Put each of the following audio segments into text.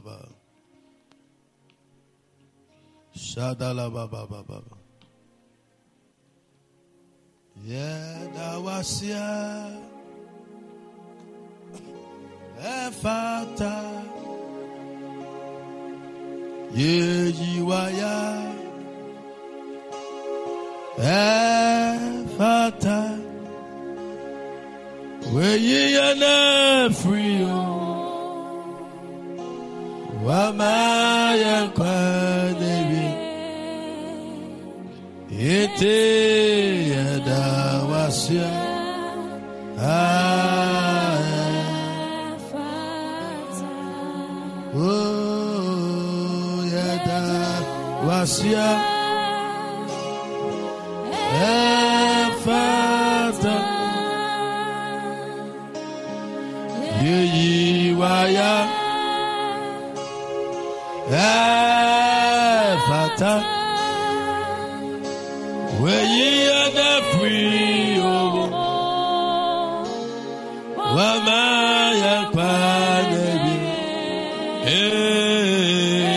Shadalaba. Shadalaba Baba Baba. Was. Efata. Yeah, you are ya. Efata. Where ye Wamaya kwanebi. Ete yada wasya. Ah. Oh, yada wasya. Where ye are the free, oh, Wamaya Kwanebi,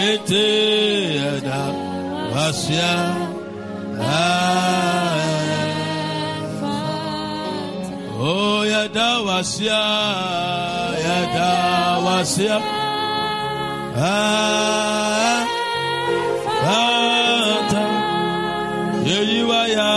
Ete Yada Wasya, Oh, Yada Wasya, Yada Wasya, Ah, Fata. Yeyiwaya, yeyiwaya,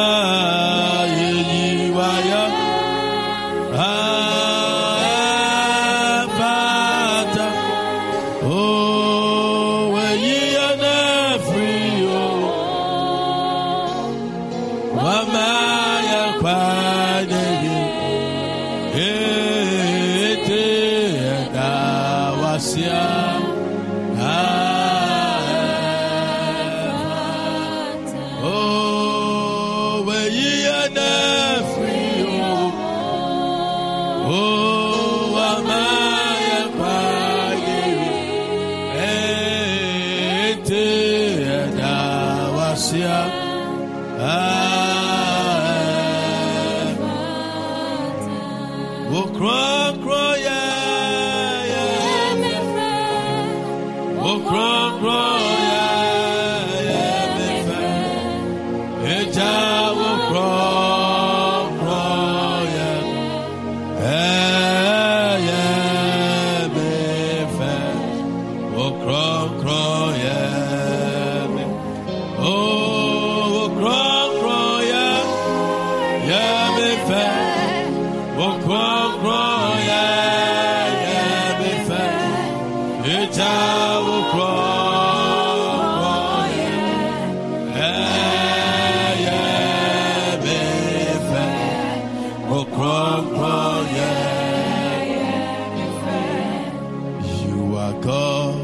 you are God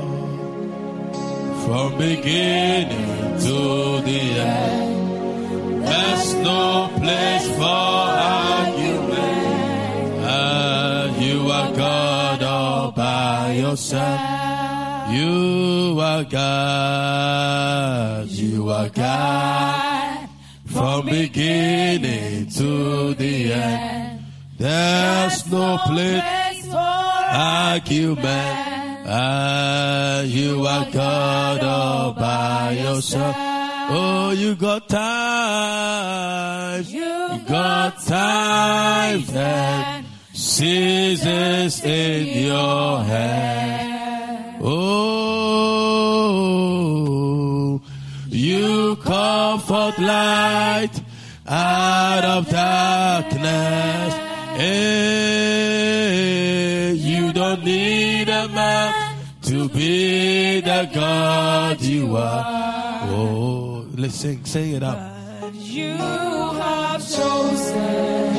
from beginning to the end. There's no place for argument. Ah, you are God all by yourself. You are God. You are God from beginning to the There's no place for argument. Ah, you are God all by yourself. Oh, you got time. You got time and seasons in your hand. Oh, you comfort light out of darkness. Eh, you don't need a man to be the God you are. Oh, let's sing, sing it up. You have chosen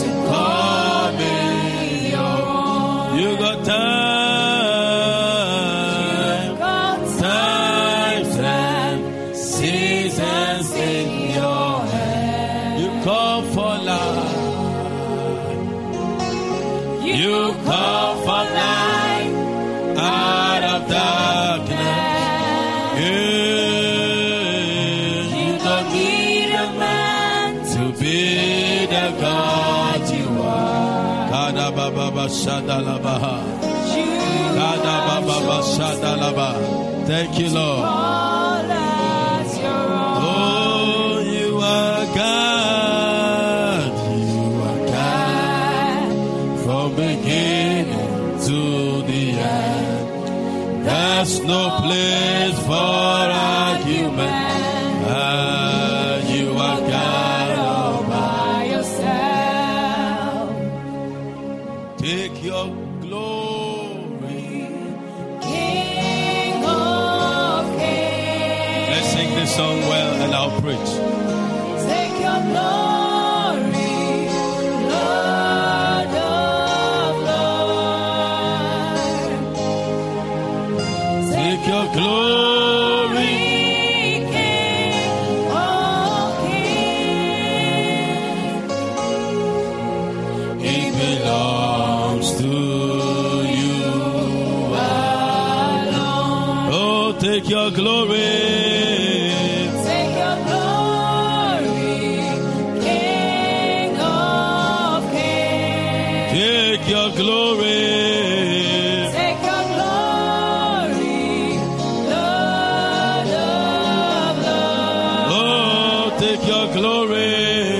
to Call me your You got time, You light out of darkness. You don't need a man to be the God you are. Kada baba bashada la baha. Kada baba Shadalaba. Thank you, Lord. There's no place for argument. Take your glory.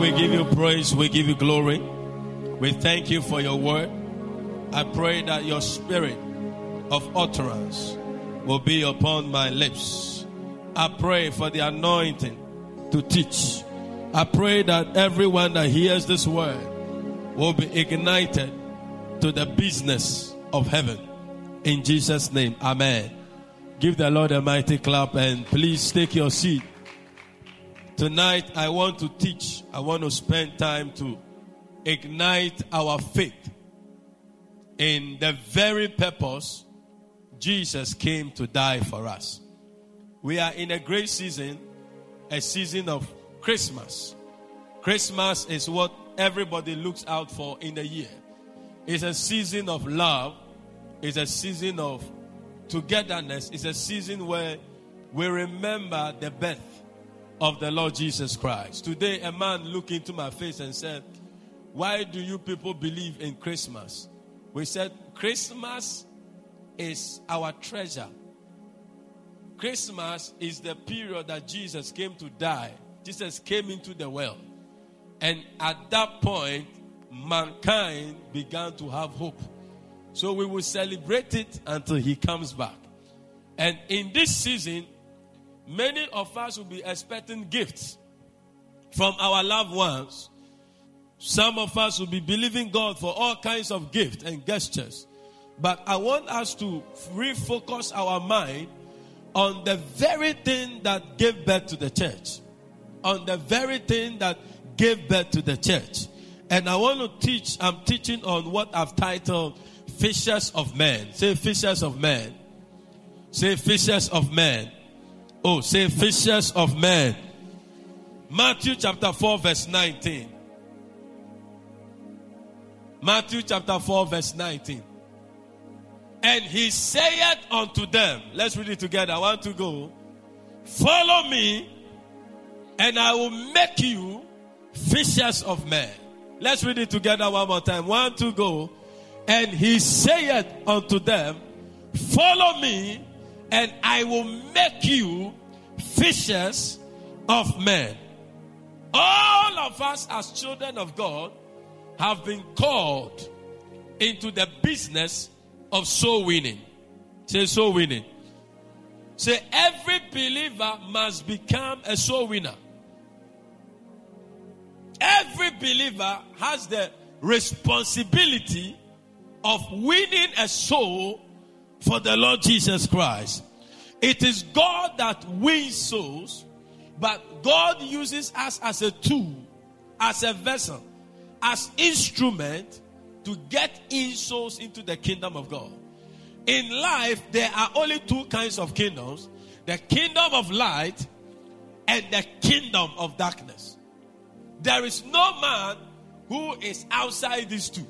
We give you praise, we give you glory. We thank you for your word. I pray that your spirit of utterance will be upon my lips. I pray for the anointing to teach. I pray that everyone that hears this word will be ignited to the business of heaven. In Jesus' name, Amen. Give the Lord a mighty clap and please take your seat. Tonight, I want to teach, I want to spend time to ignite our faith in the very purpose Jesus came to die for us. We are in a great season, a season of Christmas. Christmas is what everybody looks out for in the year. It's a season of love, it's a season of togetherness, it's a season where we remember the birth of the Lord Jesus Christ. Today, a man looked into my face and said, Why do you people believe in Christmas? We said, Christmas is our treasure. Christmas is the period that Jesus came to die. Jesus came into the world. And at that point, mankind began to have hope. So we will celebrate it until he comes back. And in this season, many of us will be expecting gifts from our loved ones. Some of us will be believing God for all kinds of gifts and gestures. But I want us to refocus our mind on the very thing that gave birth to the church. On the very thing that gave birth to the church. And I want to teach, I'm teaching on what I've titled Fishers of Men. Say Fishers of Men. Say Fishers of Men. Oh, say Fishers of Men. Matthew chapter 4, verse 19. Matthew chapter 4, verse 19. And he saith unto them, let's read it together. I want to go. Follow me, and I will make you fishers of men. Let's read it together one more time. One, two, go. And he saith unto them, Follow me, and I will make you fishers of men. All of us, as children of God, have been called into the business of soul winning. Say soul winning. Say every believer must become a soul winner. Every believer has the responsibility of winning a soul for the Lord Jesus Christ. It is God that wins souls, but God uses us as a tool, as a vessel, as instrument to get in souls into the kingdom of God. In life, there are only two kinds of kingdoms the kingdom of light and the kingdom of darkness. There is no man who is outside these two.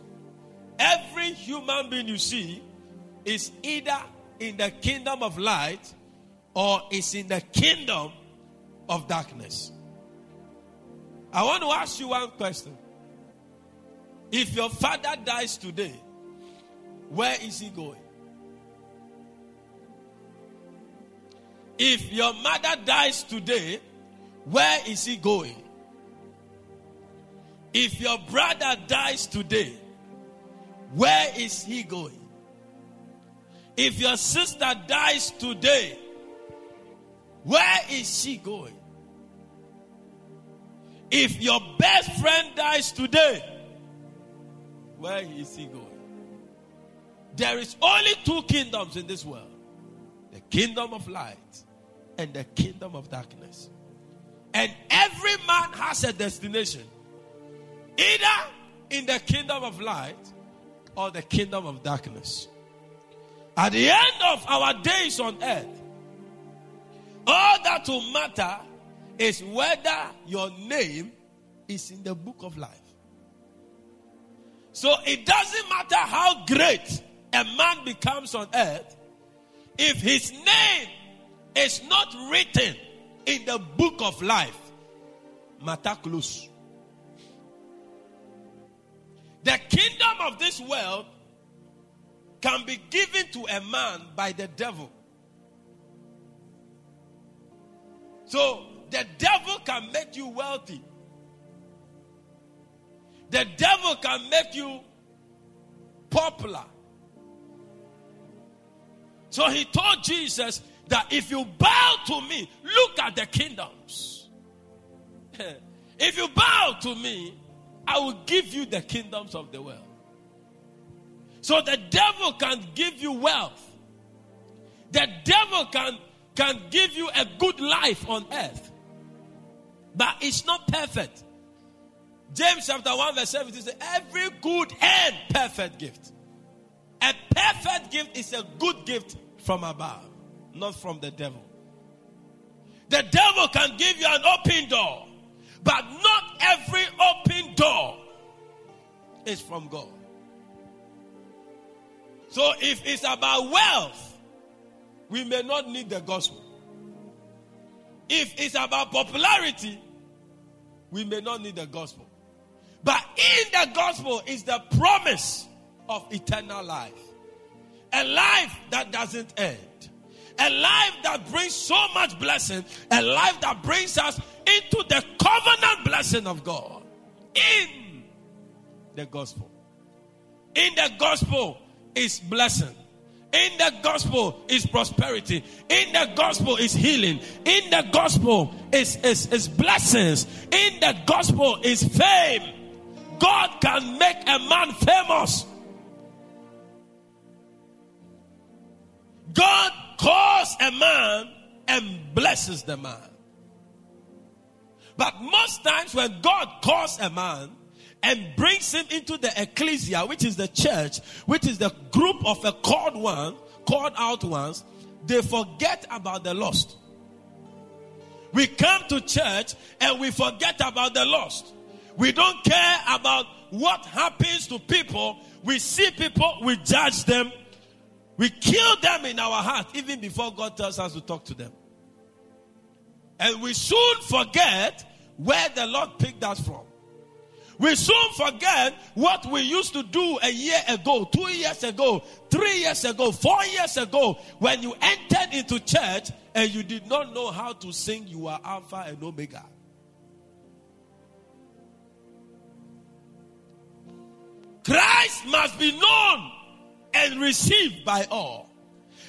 Every human being you see is either in the kingdom of light or is in the kingdom of darkness. I want to ask you one question. If your father dies today, where is he going? If your mother dies today, where is he going? If your brother dies today, where is he going? If your sister dies today, where is she going? If your best friend dies today, where is he going? There is only two kingdoms in this world the kingdom of light and the kingdom of darkness. And every man has a destination either in the kingdom of light or the kingdom of darkness. At the end of our days on earth, all that will matter is whether your name is in the book of life. So it doesn't matter how great a man becomes on earth, if his name is not written in the book of life, matter close. The kingdom of this world can be given to a man by the devil. So the devil can make you wealthy. The devil can make you popular. So he told Jesus that if you bow to me, look at the kingdoms. if you bow to me, I will give you the kingdoms of the world. So the devil can give you wealth. The devil can, can give you a good life on earth. But it's not perfect. James chapter 1, verse 17 says, Every good and perfect gift. A perfect gift is a good gift from above, not from the devil. The devil can give you an open door, but not every open door is from God. So if it's about wealth, we may not need the gospel. If it's about popularity, we may not need the gospel. But in the gospel is the promise of eternal life. A life that doesn't end. A life that brings so much blessing. A life that brings us into the covenant blessing of God. In the gospel. In the gospel is blessing. In the gospel is prosperity. In the gospel is healing. In the gospel is, is, is blessings. In the gospel is fame. God can make a man famous. God calls a man and blesses the man. But most times when God calls a man and brings him into the ecclesia, which is the church, which is the group of a called one, called out ones, they forget about the lost. We come to church and we forget about the lost. We don't care about what happens to people. We see people, we judge them, We kill them in our heart even before God tells us to talk to them. And we soon forget where the Lord picked us from. We soon forget what we used to do a year ago, two years ago, three years ago, four years ago, when you entered into church and you did not know how to sing, you are Alpha and Omega. Christ must be known and received by all.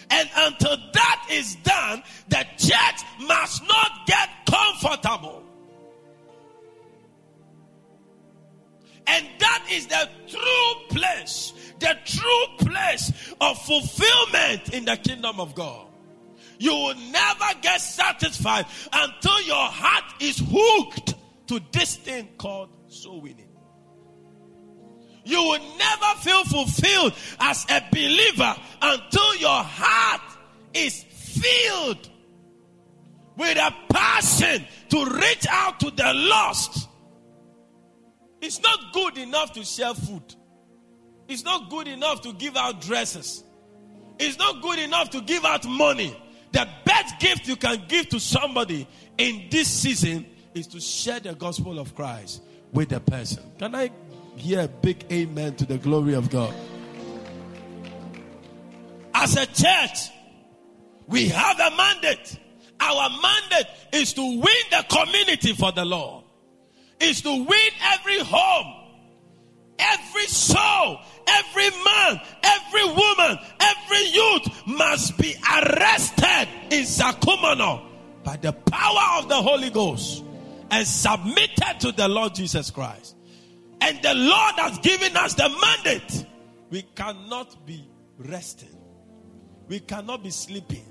And until that is done, the church must not get comfortable. And that is the true place, the true place of fulfillment in the kingdom of God. You will never get satisfied until your heart is hooked to this thing called soul winning. You will never feel fulfilled as a believer until your heart is filled with a passion to reach out to the lost. It's not good enough to share food. It's not good enough to give out dresses. It's not good enough to give out money. The best gift you can give to somebody in this season is to share the gospel of Christ with the person. Can I hear a big amen to the glory of God? As a church, we have a mandate. Our mandate is to win the community for the Lord. Is to win every home, every soul, every man, every woman, every youth must be arrested in Sakumono by the power of the Holy Ghost and submitted to the Lord Jesus Christ. And the Lord has given us the mandate. We cannot be resting. We cannot be sleeping.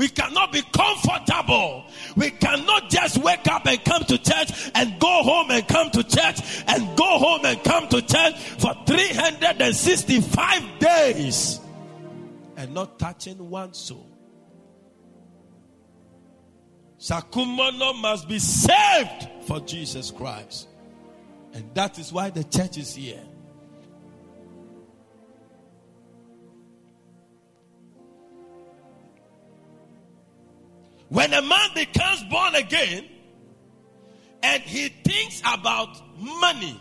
We cannot be comfortable. We cannot just wake up and come to church and go home and come to church and go home and come to church for 365 days and not touching one soul. Sakumono must be saved for Jesus Christ. And that is why the church is here. When a man becomes born again and he thinks about money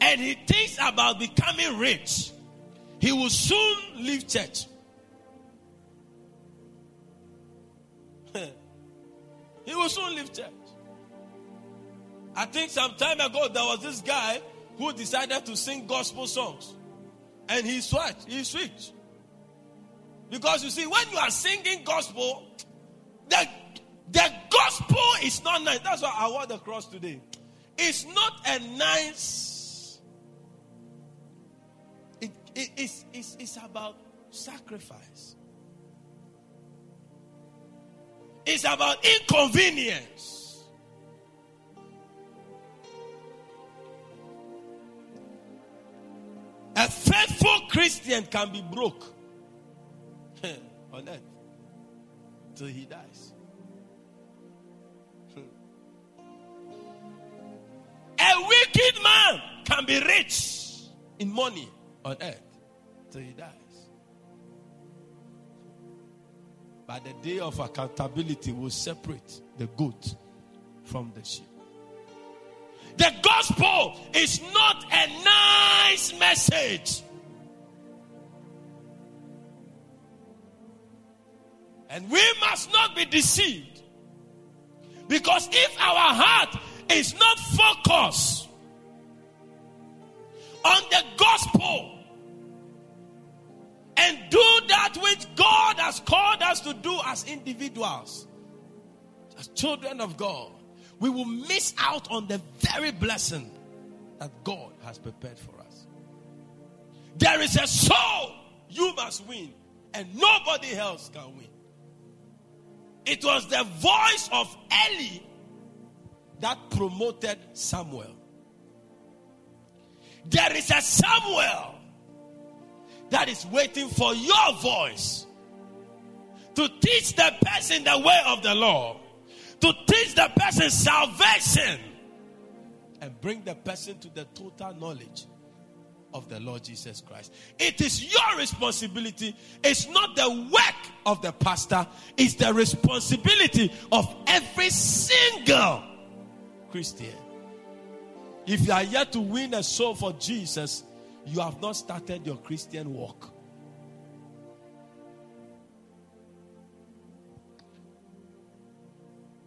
and he thinks about becoming rich, he will soon leave church. he will soon leave church. I think some time ago there was this guy who decided to sing gospel songs. And he switched. He switched. Because you see, when you are singing gospel, the, the gospel is not nice. That's why I wore the cross today. It's not a nice. It, it, it's, it's, it's about sacrifice. It's about inconvenience. A faithful Christian can be broke on earth till he dies. Hmm. A wicked man can be rich in money on earth till he dies. But the day of accountability will separate the goat from the sheep. The gospel is not a nice message. And we must not be deceived. Because if our heart is not focused on the gospel and do that which God has called us to do as individuals, as children of God, we will miss out on the very blessing that God has prepared for us. There is a soul you must win, and nobody else can win. It was the voice of Eli that promoted Samuel. There is a Samuel that is waiting for your voice to teach the person the way of the Lord to teach the person salvation and bring the person to the total knowledge of the Lord Jesus Christ. It is your responsibility. It's not the work of the pastor, it's the responsibility of every single Christian. If you are yet to win a soul for Jesus, you have not started your Christian walk.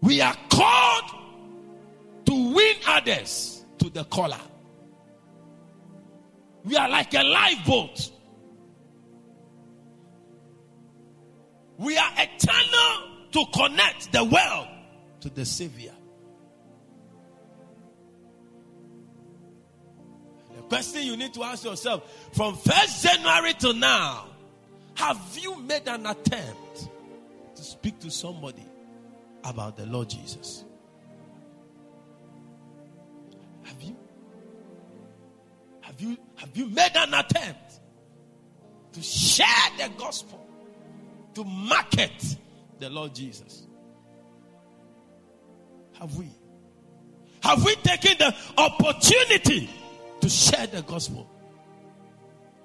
We are called to win others to the collar. We are like a lifeboat. We are channel to connect the world to the Savior. The question you need to ask yourself from 1st January to now, have you made an attempt to speak to somebody about the Lord Jesus? Have you have you made an attempt to share the gospel, to market the Lord Jesus? Have we? Have we taken the opportunity to share the gospel?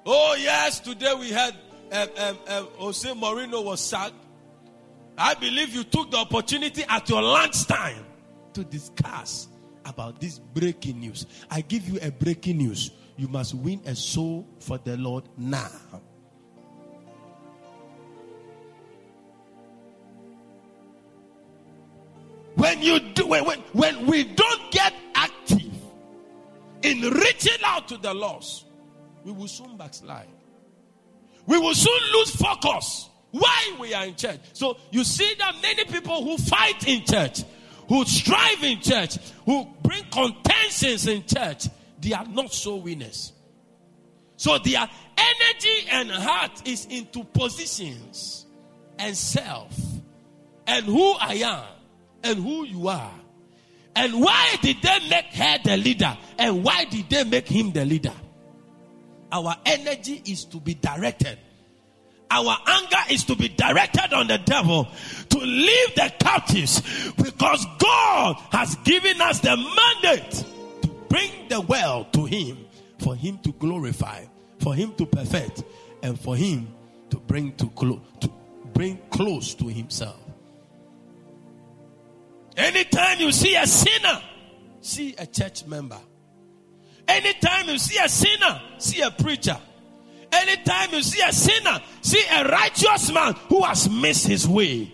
Oh, yes, today we had um, um, um, Jose Mourinho was sacked. I believe you took the opportunity at your lunchtime to discuss about this breaking news. I give you a breaking news. You must win a soul for the Lord now. When you do when, when, we don't get active in reaching out to the lost, we will soon backslide. We will soon lose focus. Why we are in church. So you see that many people who fight in church, who strive in church, who bring contentions in church, they are not soul winners. So their energy and heart is into positions and self and who I am and who you are. And why did they make her the leader? And why did they make him the leader? Our energy is to be directed. Our anger is to be directed on the devil to leave the captives because God has given us the mandate bring the world to Him for Him to glorify, for Him to perfect, and for Him to bring to, clo- to bring close to Himself. Anytime you see a sinner, see a church member. Anytime you see a sinner, see a preacher. Anytime you see a sinner, see a righteous man who has missed his way.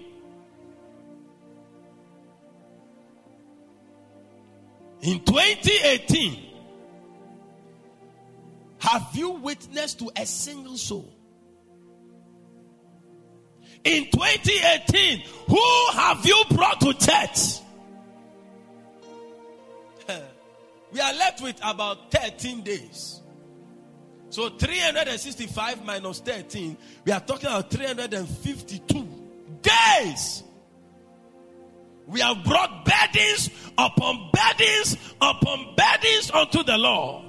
In 2018, have you witnessed to a single soul? In 2018, who have you brought to church? we are left with about 13 days. So 365 minus 13, we are talking about 352 days. We have brought burdens upon burdens upon burdens unto the Lord.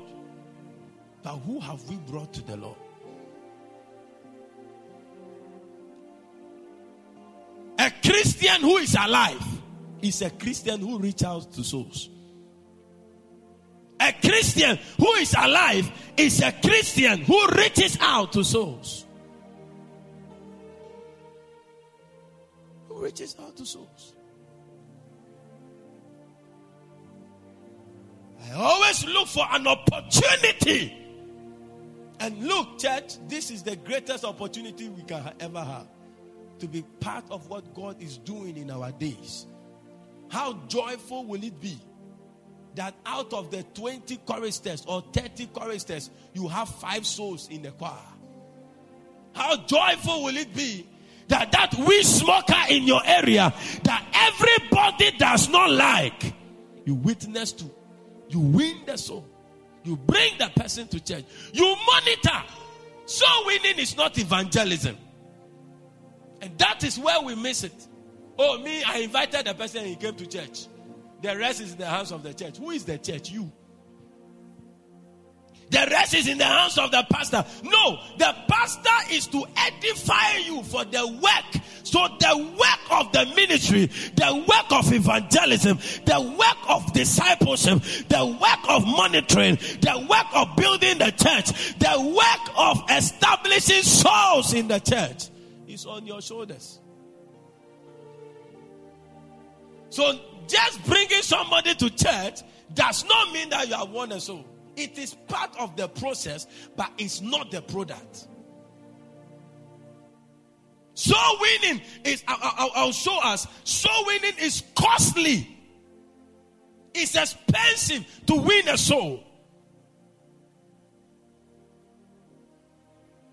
But who have we brought to the Lord? A Christian who is alive is a Christian who reaches out to souls. A Christian who is alive is a Christian who reaches out to souls. Who reaches out to souls? I always look for an opportunity. And look, church, this is the greatest opportunity we can ever have to be part of what God is doing in our days. How joyful will it be that out of the 20 choristers or 30 choristers, you have five souls in the choir? How joyful will it be that that weed smoker in your area that everybody does not like, you witness to, you win the soul, you bring the person to church, you monitor. Soul winning is not evangelism. And that is where we miss it. Oh, me, I invited the person and he came to church. The rest is in the hands of the church. Who is the church? You. The rest is in the hands of the pastor. No, the pastor is to edify you for the work So the work of the ministry, the work of evangelism, the work of discipleship, the work of monitoring, the work of building the church, the work of establishing souls in the church is on your shoulders. So just bringing somebody to church does not mean that you have won a soul. It is part of the process, but it's not the product. So winning is, I'll, show us, soul winning is costly. It's expensive to win a soul.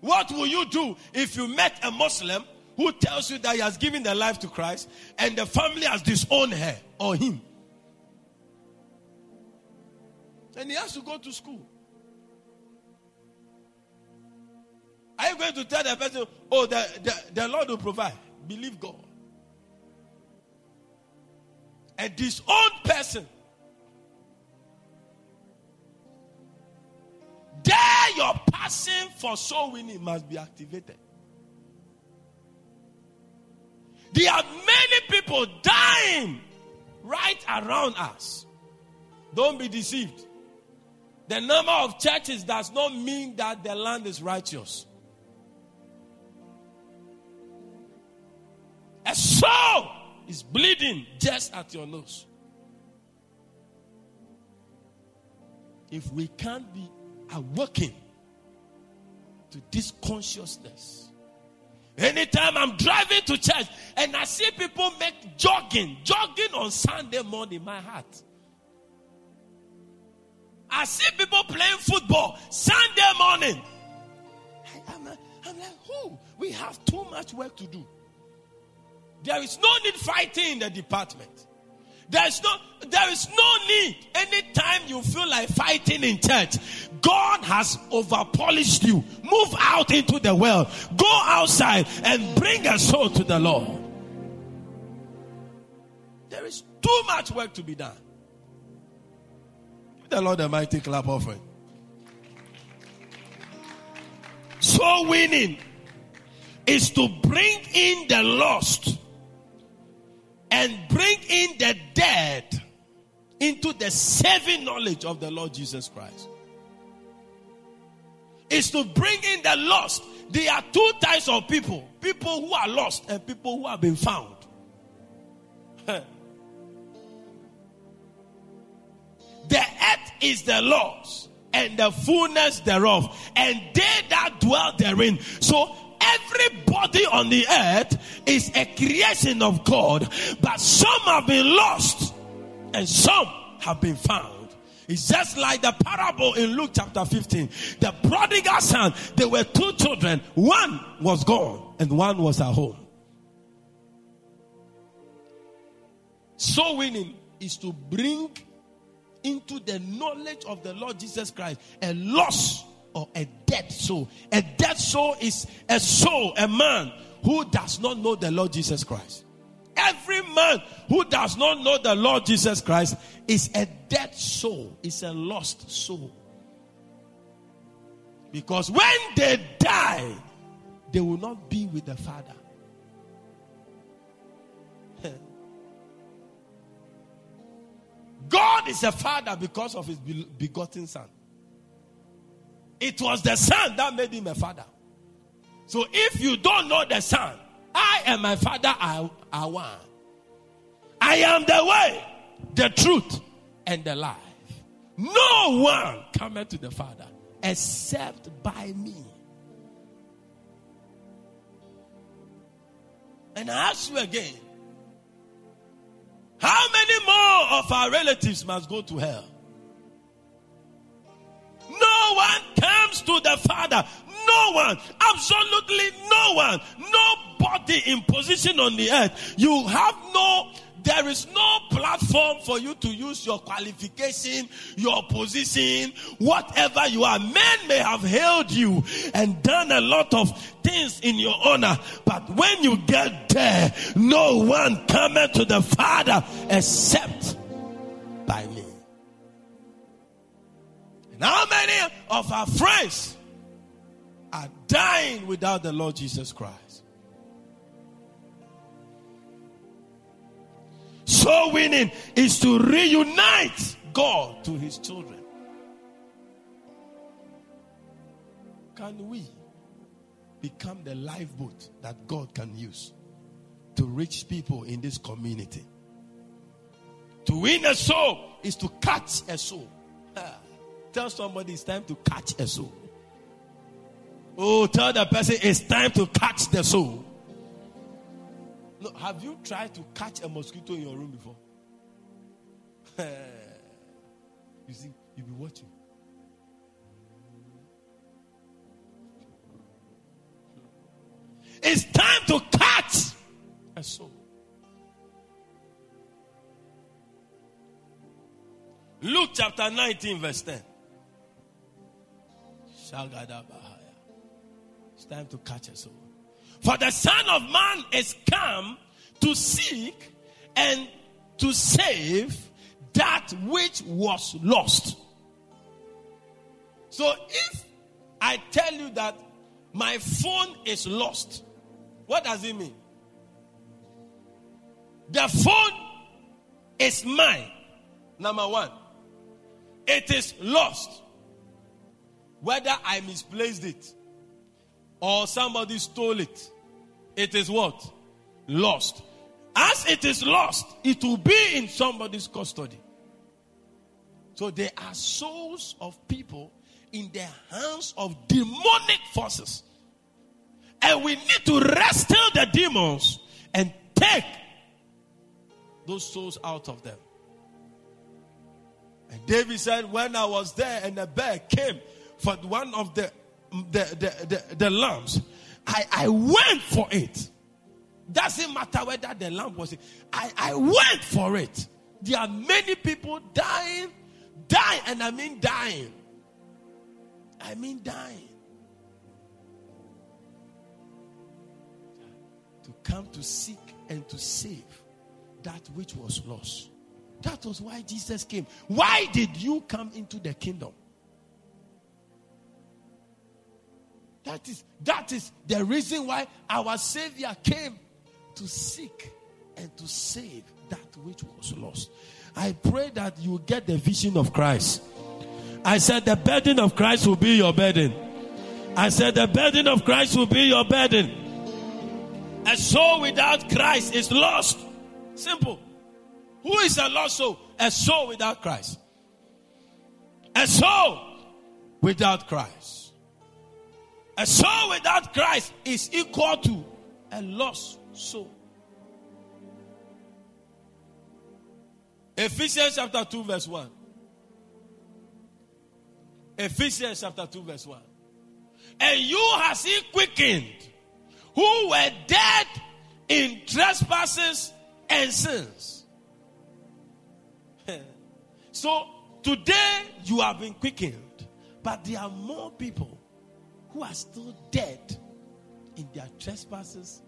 What will you do if you met a Muslim who tells you that he has given their life to Christ and the family has disowned her or him? And he has to go to school. Are you going to tell the person, oh, the, the, the Lord will provide? Believe God. A disowned person. There, your passion for soul winning must be activated. There are many people dying right around us. Don't be deceived. The number of churches does not mean that the land is righteous. A soul is bleeding just at your nose. If we can't be awakened to this consciousness, anytime I'm driving to church and I see people make jogging, jogging on Sunday morning, my heart. I see people playing football Sunday morning. I, am uh, I'm like, who? We have too much work to do. There is no need fighting in the department. There is no, there is no need. Anytime you feel like fighting in church, God has over polished you. Move out into the world. Go outside and bring a soul to the Lord. There is too much work to be done. Give the Lord a mighty clap offering. So winning is to bring in the lost and bring in the dead into the saving knowledge of the Lord Jesus Christ. Is to bring in the lost. There are two types of people people who are lost and people who have been found. the earth is the Lord's and the fullness thereof, and they that dwell therein. So everybody on the earth is a creation of God, but some have been lost and some have been found. It's just like the parable in Luke chapter 15. The prodigal son, there were two children. One was gone and one was at home. So winning is to bring into the knowledge of the Lord Jesus Christ a lost or a dead soul. A dead soul is a soul, a man who does not know the Lord Jesus Christ. Every man who does not know the Lord Jesus Christ is a dead soul, is a lost soul. Because when they die, they will not be with the Father. God is a father because of his begotten son. It was the son that made him a father. So if you don't know the son, I and my father are, are one. I am the way, the truth, and the life. No one cometh to the Father except by me. And I ask you again how many more of our relatives must go to hell? No one comes to the Father. No one. Absolutely no one. Nobody in position on the earth. You have no there is no platform for you to use your qualification, your position, whatever you are. Men may have hailed you and done a lot of things in your honor, but when you get there, no one cometh to the Father except by me. And how many of our friends are dying without the Lord Jesus Christ? Soul winning is to reunite God to his children. Can we become the lifeboat that God can use to reach people in this community? To win a soul is to catch a soul. Ah, Tell somebody it's time to catch a soul. Oh, tell the person it's time to catch the soul. No, have you tried to catch a mosquito in your room before? you see, you'll be watching. It's time to catch a soul. Luke chapter 19, verse 10. Shagadabahaya. It's time to catch a soul. For the Son of Man is come to seek and to save that which was lost. So if I tell you that my phone is lost, what does it mean? The phone is mine. Number one, it is lost. Whether I misplaced it or somebody stole it, it is what? Lost. As it is lost, it will be in somebody's custody. So there are souls of people in the hands of demonic forces. And we need to wrestle the demons and take those souls out of them. And David said, When I was there and the bear came for one of the the, the, the, the lambs, I, I went for it. Doesn't matter whether the lamb was it. I, I went for it. There are many people dying, dying, and I mean dying. I mean dying. To come to seek and to save that which was lost. That was why Jesus came. Why did you come into the kingdom? That is that is the reason why our savior came to seek and to save that which was lost. I pray that you get the vision of Christ. I said the burden of Christ will be your burden. I said the burden of Christ will be your burden. A soul without Christ is lost. Simple. Who is a lost soul? A soul without Christ. A soul without Christ. A soul without Christ is equal to a lost soul. Ephesians chapter 2, verse 1. Ephesians chapter 2, verse 1. And you has he quickened who were dead in trespasses and sins. so today you have been quickened, but there are more people who are still dead in their trespasses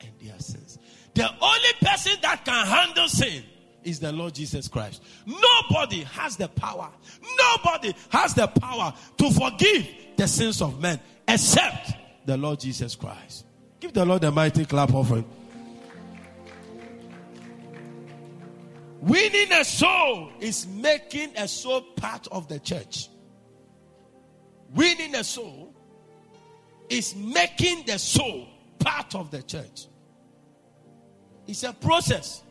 and their sins. The only person that can handle sin is the Lord Jesus Christ. Nobody has the power. Nobody has the power to forgive the sins of men except the Lord Jesus Christ. Give the Lord a mighty clap offering. Winning a soul is making a soul part of the church. Winning a soul is making the soul part of the church. It's a process.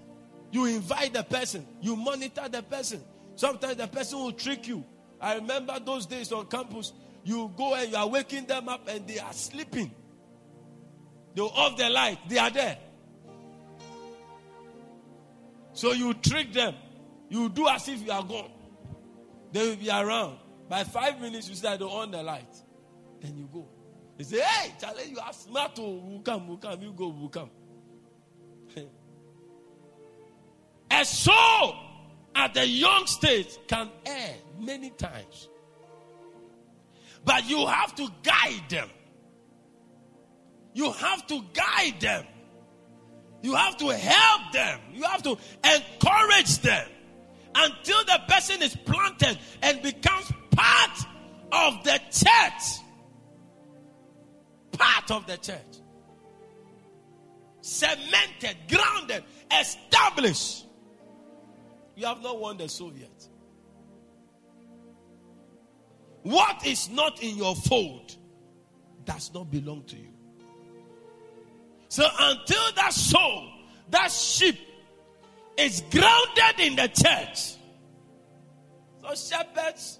You invite the person, you monitor the person. Sometimes the person will trick you. I remember those days on campus. You go and you are waking them up and they are sleeping. They off the light, they are there. So you trick them. You do as if you are gone. They will be around. By five minutes, you start to on the light. Then you go. They say, Hey, Charlie, you are smart. Oh, we'll come, we'll come. You go, we'll come. A soul at the young stage can err many times. But you have to guide them. You have to guide them. You have to help them. You have to encourage them until the person is planted and becomes part of the church. Of the church. Cemented, grounded, established. You have not won the soul yet. What is not in your fold does not belong to you. So until that soul, that sheep, is grounded in the church. So shepherds,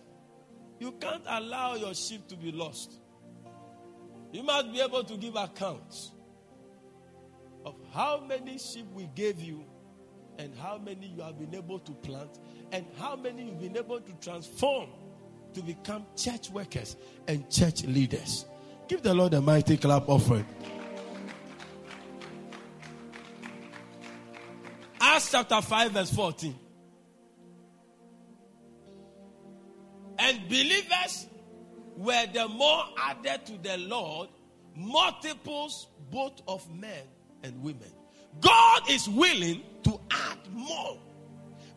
you can't allow your sheep to be lost. You must be able to give accounts of how many sheep we gave you and how many you have been able to plant and how many you've been able to transform to become church workers and church leaders. Give the Lord a mighty clap offering. Acts chapter 5, verse 14. And believers were the more added to the Lord, multiples both of men and women. God is willing to add more,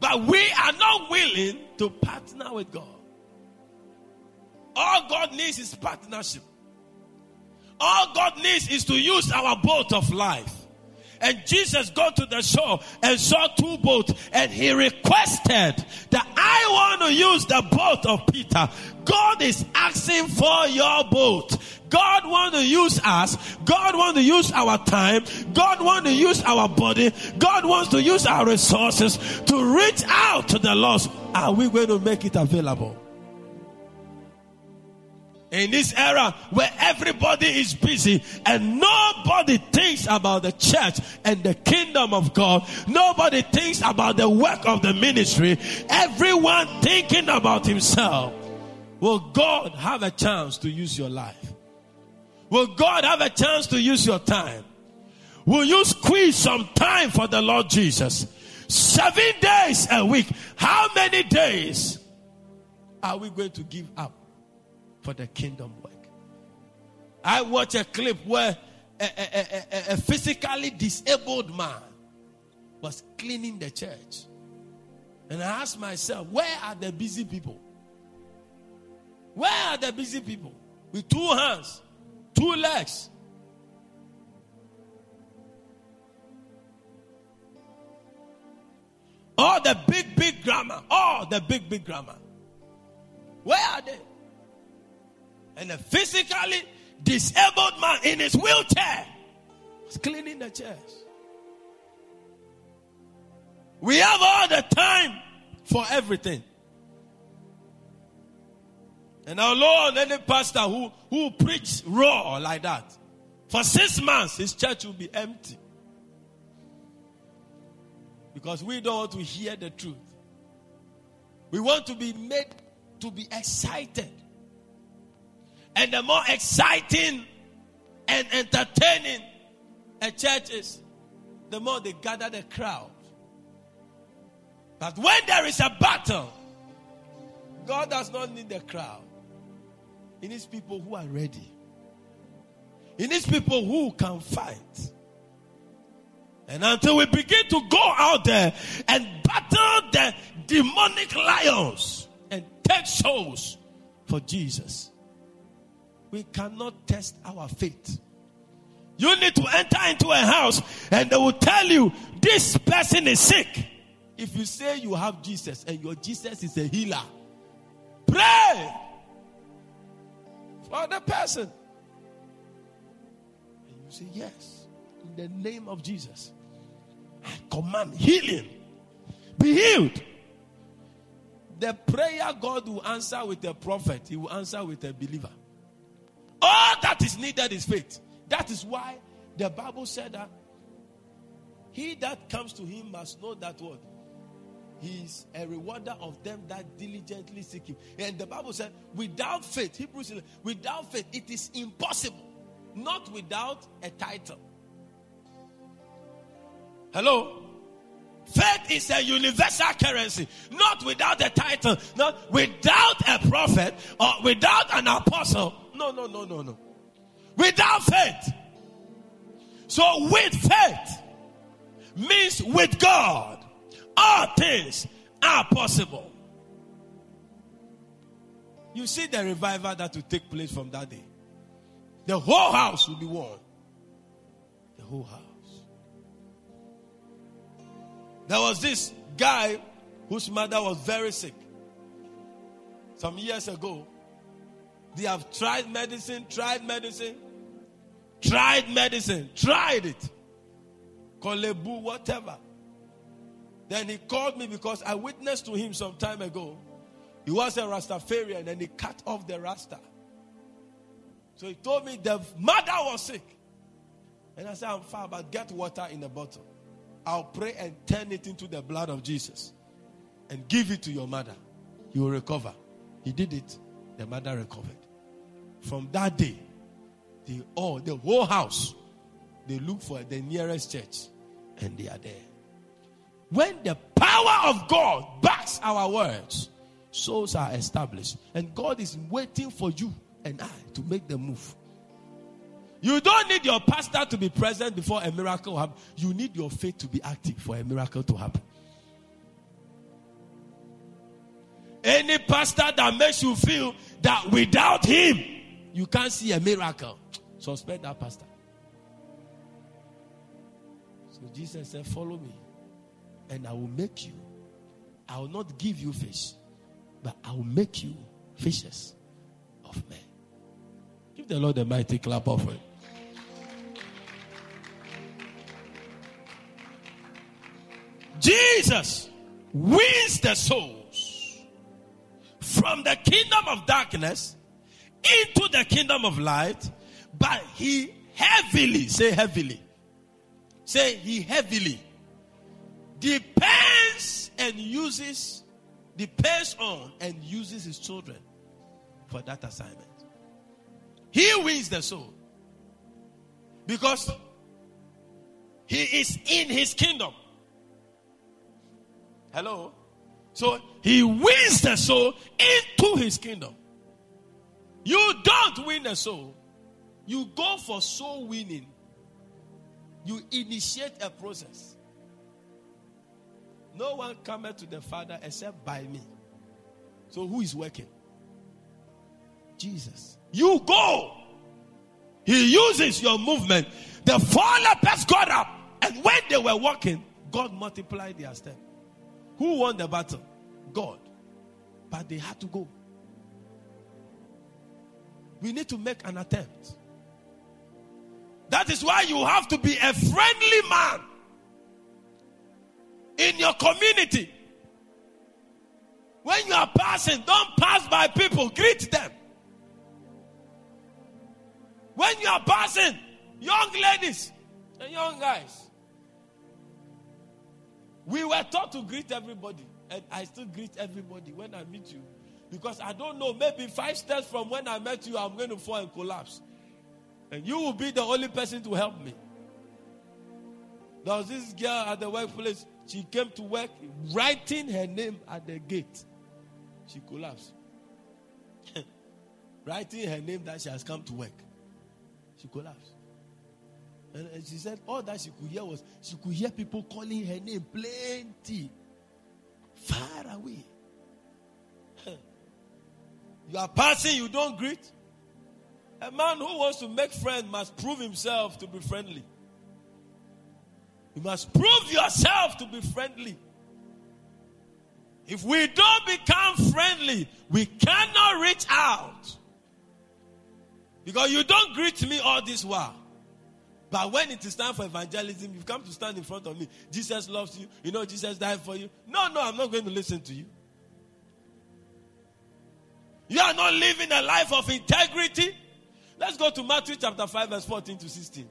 but we are not willing to partner with God. All God needs is partnership. All God needs is to use our boat of life. And Jesus got to the shore and saw two boats and he requested that I want to use the boat of Peter. God is asking for your boat. God want to use us. God want to use our time. God want to use our body. God wants to use our resources to reach out to the lost. Are we going to make it available? In this era where everybody is busy and nobody thinks about the church and the kingdom of God, nobody thinks about the work of the ministry, everyone thinking about himself. Will God have a chance to use your life? Will God have a chance to use your time? Will you squeeze some time for the Lord Jesus? Seven days a week. How many days are we going to give up? For the kingdom work. I watched a clip where a, a, a, a, physically disabled man was cleaning the church. And I asked myself, where are the busy people? Where are the busy people? With two hands, two legs. All the big, big grammar. All the big, big grammar. Where are they? And a physically disabled man in his wheelchair was cleaning the chairs. We have all the time for everything. And our Lord, any pastor who, who preach raw like that, for six months, his church will be empty. Because we don't want to hear the truth. We want to be made to be excited. And the more exciting and entertaining a church is, the more they gather the crowd. But when there is a battle, God does not need the crowd. He needs people who are ready. He needs people who can fight. And until we begin to go out there and battle the demonic lions and take souls for Jesus, we cannot test our faith. You need to enter into a house and they will tell you this person is sick. If you say you have Jesus and your Jesus is a healer, pray for the person. And you say, Yes, in the name of Jesus, I command healing. Be healed. The prayer God will answer with a prophet, He will answer with a believer. All that is needed is faith. That is why the Bible said that he that comes to him must know that what? He is a rewarder of them that diligently seek him. And the Bible said, without faith, Hebrews, without faith, it is impossible. Not without a title. Hello? Faith is a universal currency, not without a title, not without a prophet or without an apostle no, no, no, no, no. Without faith. So with faith means with God, all things are possible. You see the revival that will take place from that day. The whole house will be won. The whole house. There was this guy whose mother was very sick some years ago. They have tried medicine, tried medicine, tried medicine, tried it. Korle Bu, whatever. Then he called me because I witnessed to him some time ago. He was a Rastafarian and he cut off the Rasta. So he told me the mother was sick. And I said, I'm fine, but get water in a bottle. I'll pray and turn it into the blood of Jesus and give it to your mother. You will recover. He did it. The mother recovered. From that day, the all the whole house, they look for the nearest church and they are there. When the power of God backs our words, souls are established. And God is waiting for you and I to make the move. You don't need your pastor to be present before a miracle happen. You need your faith to be active for a miracle to happen. Any pastor that makes you feel that without him you can't see a miracle, suspect that pastor. So Jesus said, Follow me, and I will make you. I will not give you fish, but I will make you fishes of men. Give the Lord a mighty clap offering. Jesus wins the souls from the kingdom of darkness into the kingdom of light, but he heavily, say heavily, say he heavily depends and uses, depends on and uses his children for that assignment. He wins the soul because he is in his kingdom. Hello? So he wins the soul into his kingdom. You don't win a soul, you go for soul winning. You initiate a process. No one cometh to the Father except by me. So who is working? Jesus. You go. He uses your movement. The four lepers got up, and when they were walking, God multiplied their step. Who won the battle? God. But they had to go. We need to make an attempt. That is why you have to be a friendly man in your community. When you are passing, don't pass by people, greet them. When you are passing, young ladies and young guys, we were taught to greet everybody, and I still greet everybody when I meet you. Because I don't know, maybe five steps from when I met you, I'm going to fall and collapse. And you will be the only person to help me. There was this girl at the workplace. She came to work writing her name at the gate. She collapsed. writing her name that she has come to work. She collapsed. And, and she said all that she could hear was she could hear people calling her name plenty. Far away. You are passing, you don't greet. A man who wants to make friends must prove himself to be friendly. You must prove yourself to be friendly. If we don't become friendly, we cannot reach out. Because you don't greet me all this while. But when it is time for evangelism, you've come to stand in front of me. Jesus loves you. You know, Jesus died for you. No, no, I'm not going to listen to you. You are not living a life of integrity. Let's go to Matthew chapter 5, verse 14 to 16.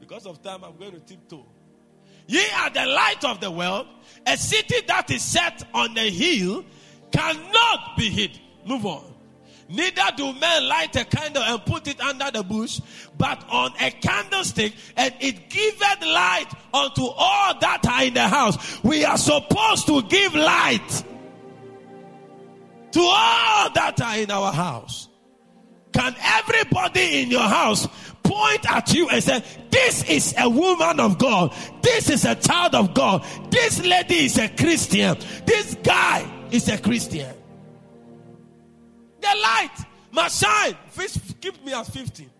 Because of time, I'm going to tiptoe. Ye are the light of the world. A city that is set on a hill cannot be hid. Move on. Neither do men light a candle and put it under the bush, but on a candlestick, and it giveth light unto all that are in the house. We are supposed to give light to all that are in our house. Can everybody in your house point at you and say, This is a woman of God, this is a child of God, this lady is a Christian, this guy is a Christian? The light must shine. First, keep me at 15.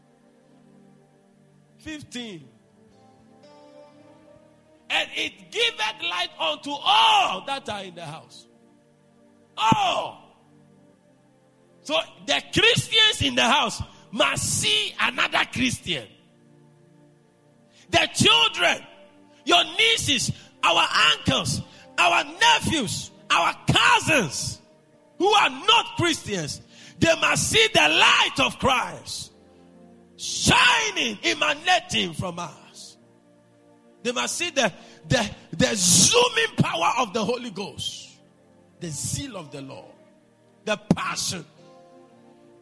15. And it giveth light unto all that are in the house. All. So the Christians in the house must see another Christian. The children, your nieces, our uncles, our nephews, our cousins who are not Christians, they must see the light of Christ shining, emanating from us. They must see the, the, the zooming power of the Holy Ghost, the zeal of the Lord, the passion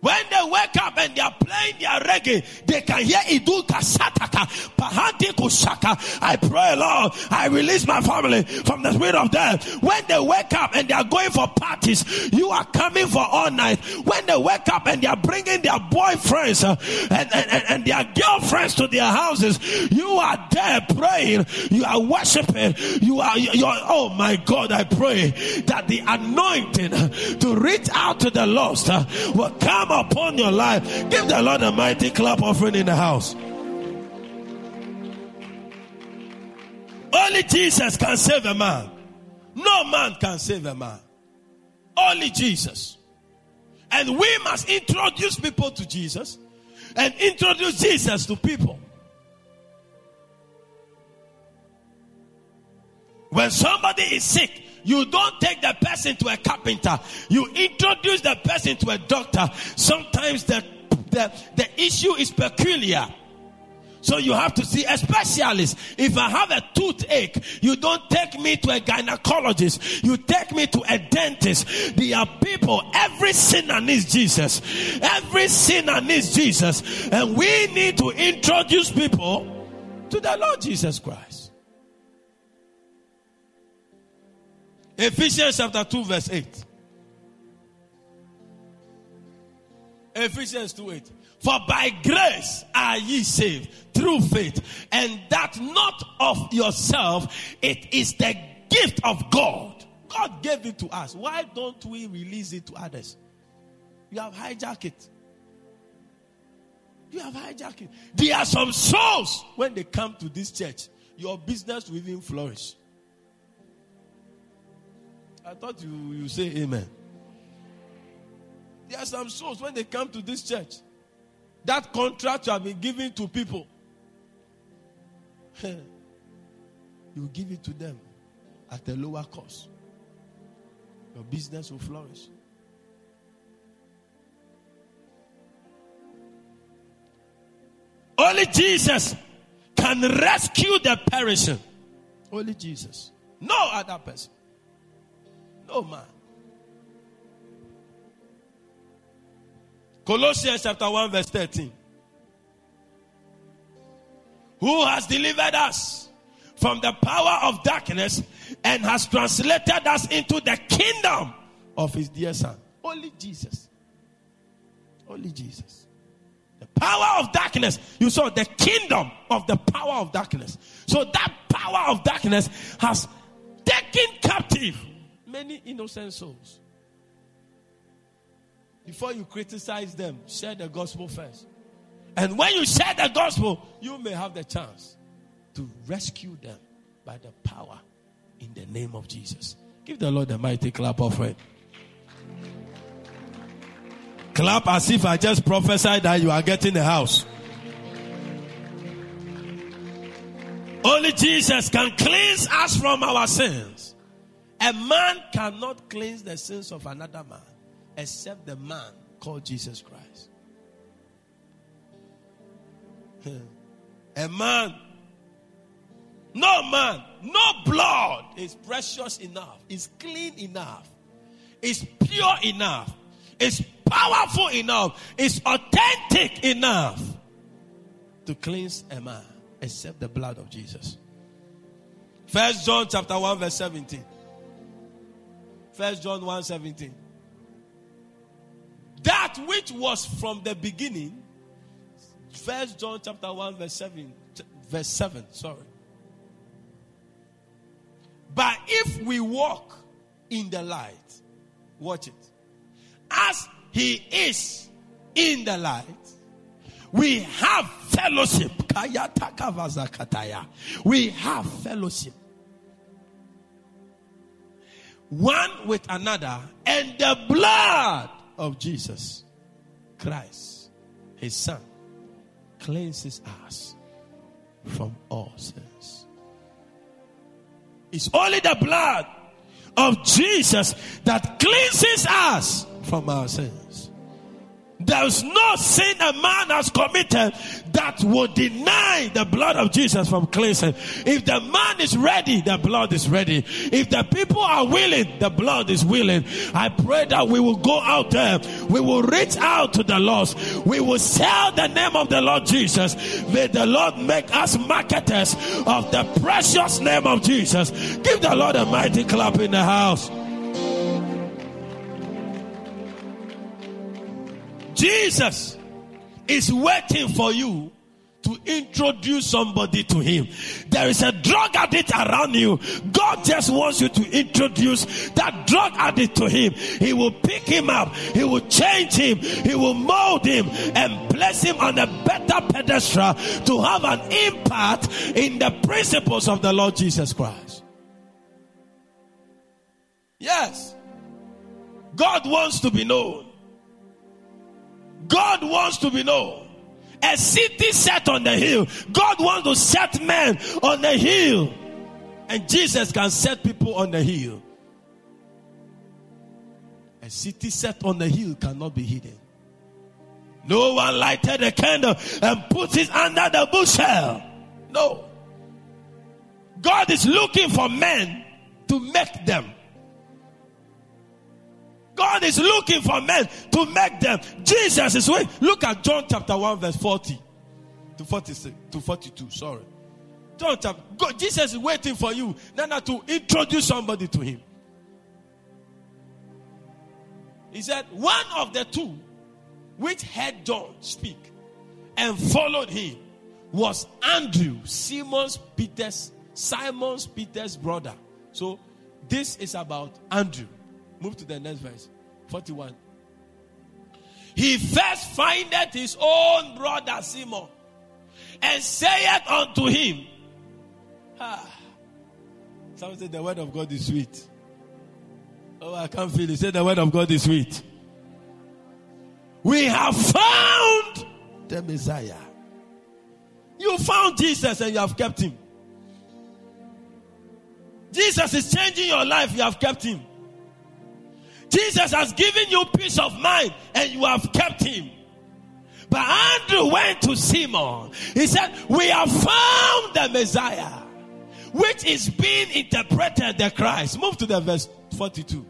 when they wake up and they are playing their reggae, they can hear Iduka Sataka, Pahandi Kusaka. I pray, Lord, I release my family from the spirit of death. When they wake up and they are going for parties, you are coming for all night. When they wake up and they are bringing their boyfriends uh, and, and, and their girlfriends to their houses, you are there praying, you are worshiping, you are, you are, oh my God, I pray that the anointing to reach out to the lost uh, will come come upon your life. Give the Lord a mighty clap offering in the house. Only Jesus can save a man. No man can save a man. Only Jesus. And we must introduce people to Jesus and introduce Jesus to people. When somebody is sick, you don't take the person to a carpenter. You introduce the person to a doctor. Sometimes the, the, the issue is peculiar. So you have to see a specialist. If I have a toothache, you don't take me to a gynecologist. You take me to a dentist. There are people, every sinner needs Jesus. Every sinner needs Jesus. And we need to introduce people to the Lord Jesus Christ. Ephesians chapter 2, verse 8. Ephesians 2 8. For by grace are ye saved through faith, and that not of yourself, it is the gift of God. God gave it to us. Why don't we release it to others? You have hijacked it. You have hijacked it. There are some souls when they come to this church, your business will even flourish. I thought you, you say amen. There are some souls when they come to this church, that contract you have been giving to people, you give it to them at a lower cost. Your business will flourish. Only Jesus can rescue the perishing. Only Jesus. No other person. Oh, no man. Colossians chapter 1, verse 13. Who has delivered us from the power of darkness and has translated us into the kingdom of his dear son. Only Jesus. Only Jesus. The power of darkness. You saw the kingdom of the power of darkness. So that power of darkness has taken captive many innocent souls. Before you criticize them, share the gospel first. And when you share the gospel, you may have the chance to rescue them by the power in the name of Jesus. Give the Lord a mighty clap of it. Clap as if I just prophesied that you are getting a house. Only Jesus can cleanse us from our sins. A man cannot cleanse the sins of another man except the man called Jesus Christ. A man, no man, no blood is precious enough, is clean enough, is pure enough, is powerful enough, is authentic enough to cleanse a man except the blood of Jesus. First John chapter 1 verse 17. First John 1 17. That which was from the beginning, First John chapter 1, verse 7, verse 7, sorry. But if we walk in the light, watch it. As he is in the light, we have fellowship. We have fellowship one with another, and the blood of Jesus Christ, his son, cleanses us from all sins. It's only the blood of Jesus that cleanses us from our sins. There's no sin a man has committed that would deny the blood of Jesus from cleansing. If the man is ready, the blood is ready. If the people are willing, the blood is willing. I pray that we will go out there. We will reach out to the lost. We will sell the name of the Lord Jesus. May the Lord make us marketers of the precious name of Jesus. Give the Lord a mighty clap in the house. Jesus is waiting for you to introduce somebody to him. There is a drug addict around you. God just wants you to introduce that drug addict to him. He will pick him up. He will change him. He will mold him and place him on a better pedestal to have an impact in the principles of the Lord Jesus Christ. Yes. God wants to be known. God wants to be known. A city set on the hill. God wants to set men on the hill. And Jesus can set people on the hill. A city set on the hill cannot be hidden. No one lighted a candle and put it under the bushel. No. God is looking for men to make them. God is looking for men to make them. Jesus is waiting. Look at John chapter 1, verse 40 to 46 to 42. Sorry. John chapter God, Jesus is waiting for you, Nana, to introduce somebody to him. He said, One of the two which heard John speak and followed him was Andrew, Simon's Peter's, Simon's Peter's brother. So this is about Andrew. Move to the next verse. 41. He first findeth his own brother Simon and saith unto him, ah. Someone said the word of God is sweet. Oh, I can't feel it. Say the word of God is sweet. We have found the Messiah. You found Jesus and you have kept him. Jesus is changing your life, you have kept him. Jesus has given you peace of mind and you have kept him. But Andrew went to Simon. He said, We have found the Messiah, which is being interpreted the Christ. Move to the verse 42.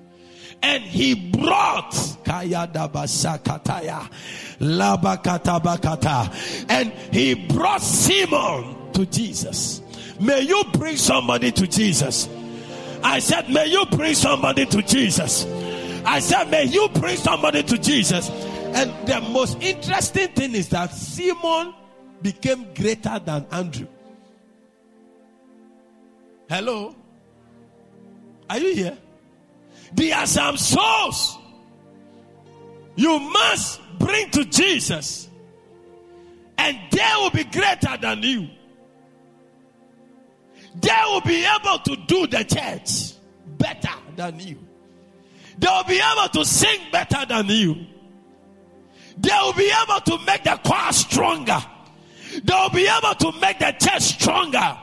And he brought Kaya Kayadabasakataya Labakatabakata. And he brought Simon to Jesus. May you bring somebody to Jesus. I said, May you bring somebody to Jesus. I said, May you bring somebody to Jesus. And the most interesting thing is that Simon became greater than Andrew. Hello? Are you here? There are some souls you must bring to Jesus, and they will be greater than you. They will be able to do the church better than you. They will be able to sing better than you. They will be able to make the choir stronger. They will be able to make the church stronger.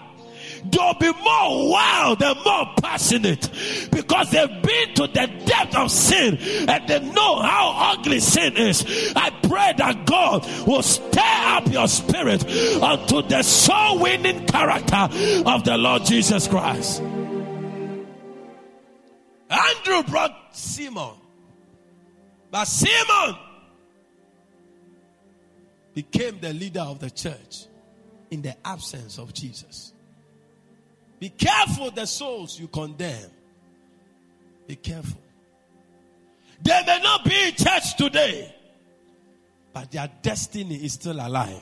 They'll be more wild and more passionate because they've been to the depth of sin and they know how ugly sin is. I pray that God will stir up your spirit unto the soul winning character of the Lord Jesus Christ. Andrew brought Simon, but Simon became the leader of the church in the absence of Jesus. Be careful the souls you condemn. Be careful. They may not be in church today, but their destiny is still alive.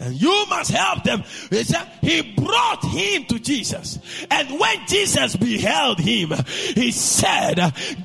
And you must help them. He said he brought him to Jesus. And when Jesus beheld him, he said,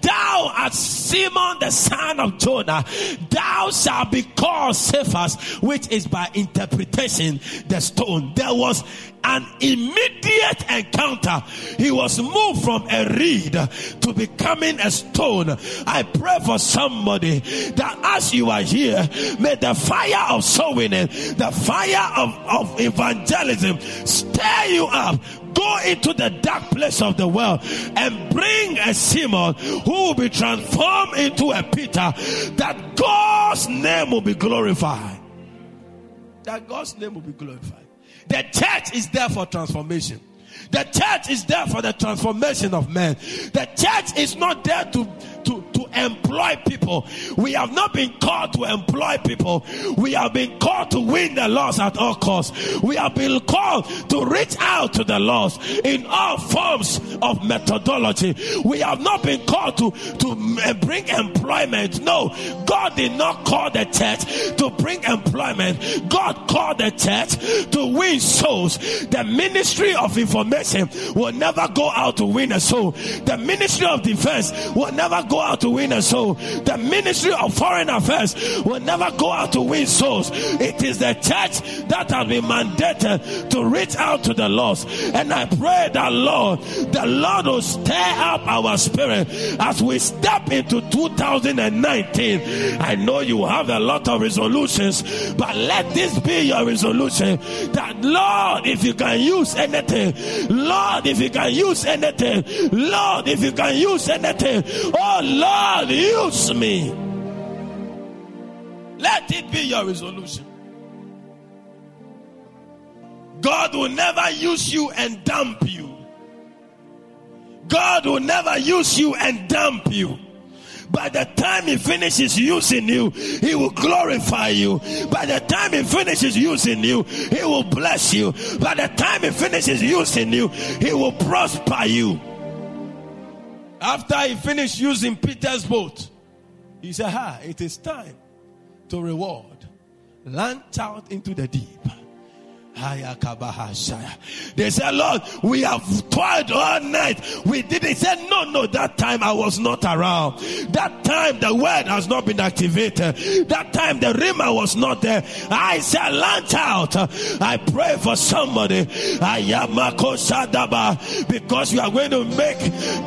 Thou art Simon the son of Jonah. Thou shalt be called Cephas, which is by interpretation the stone. There was an immediate encounter, he was moved from a reed to becoming a stone. I pray for somebody that as you are here, may the fire of sowing the fire of, of evangelism stir you up. Go into the dark place of the world and bring a Simon who will be transformed into a Peter that God's name will be glorified. That God's name will be glorified. The church is there for transformation. The church is there for the transformation of men. The church is not there to, to, to employ people. We have not been called to employ people. We have been called to win the lost at all costs. We have been called to reach out to the lost in all forms of methodology. We have not been called to, to eh, bring employment. No, God did not call the church to bring employment. God called the church to win souls. The ministry of information will never go out to win a soul. The ministry of defense will never go out to win a soul. The ministry of foreign affairs will never go out to win souls. It is the church that has been mandated to reach out to the lost. And I pray that Lord, the Lord will stir up our spirit as we step into 2019. I know you have a lot of resolutions, but let this be your resolution that Lord, if you can use anything, Lord, if you can use anything, Lord, if you can use anything, oh Lord, use me. Let it be your resolution. God will never use you and dump you. God will never use you and dump you. By the time he finishes using you, he will glorify you. By the time he finishes using you, he will bless you. By the time he finishes using you, he will prosper you. After he finished using Peter's boat, he said, Ha, it is time to reward. Launch out into the deep. They said, Lord, we have toiled all night. We did He said, No, no, that time I was not around. That time the word has not been activated. That time the rhema was not there. I said, launch out. I pray for somebody. Because you are going to make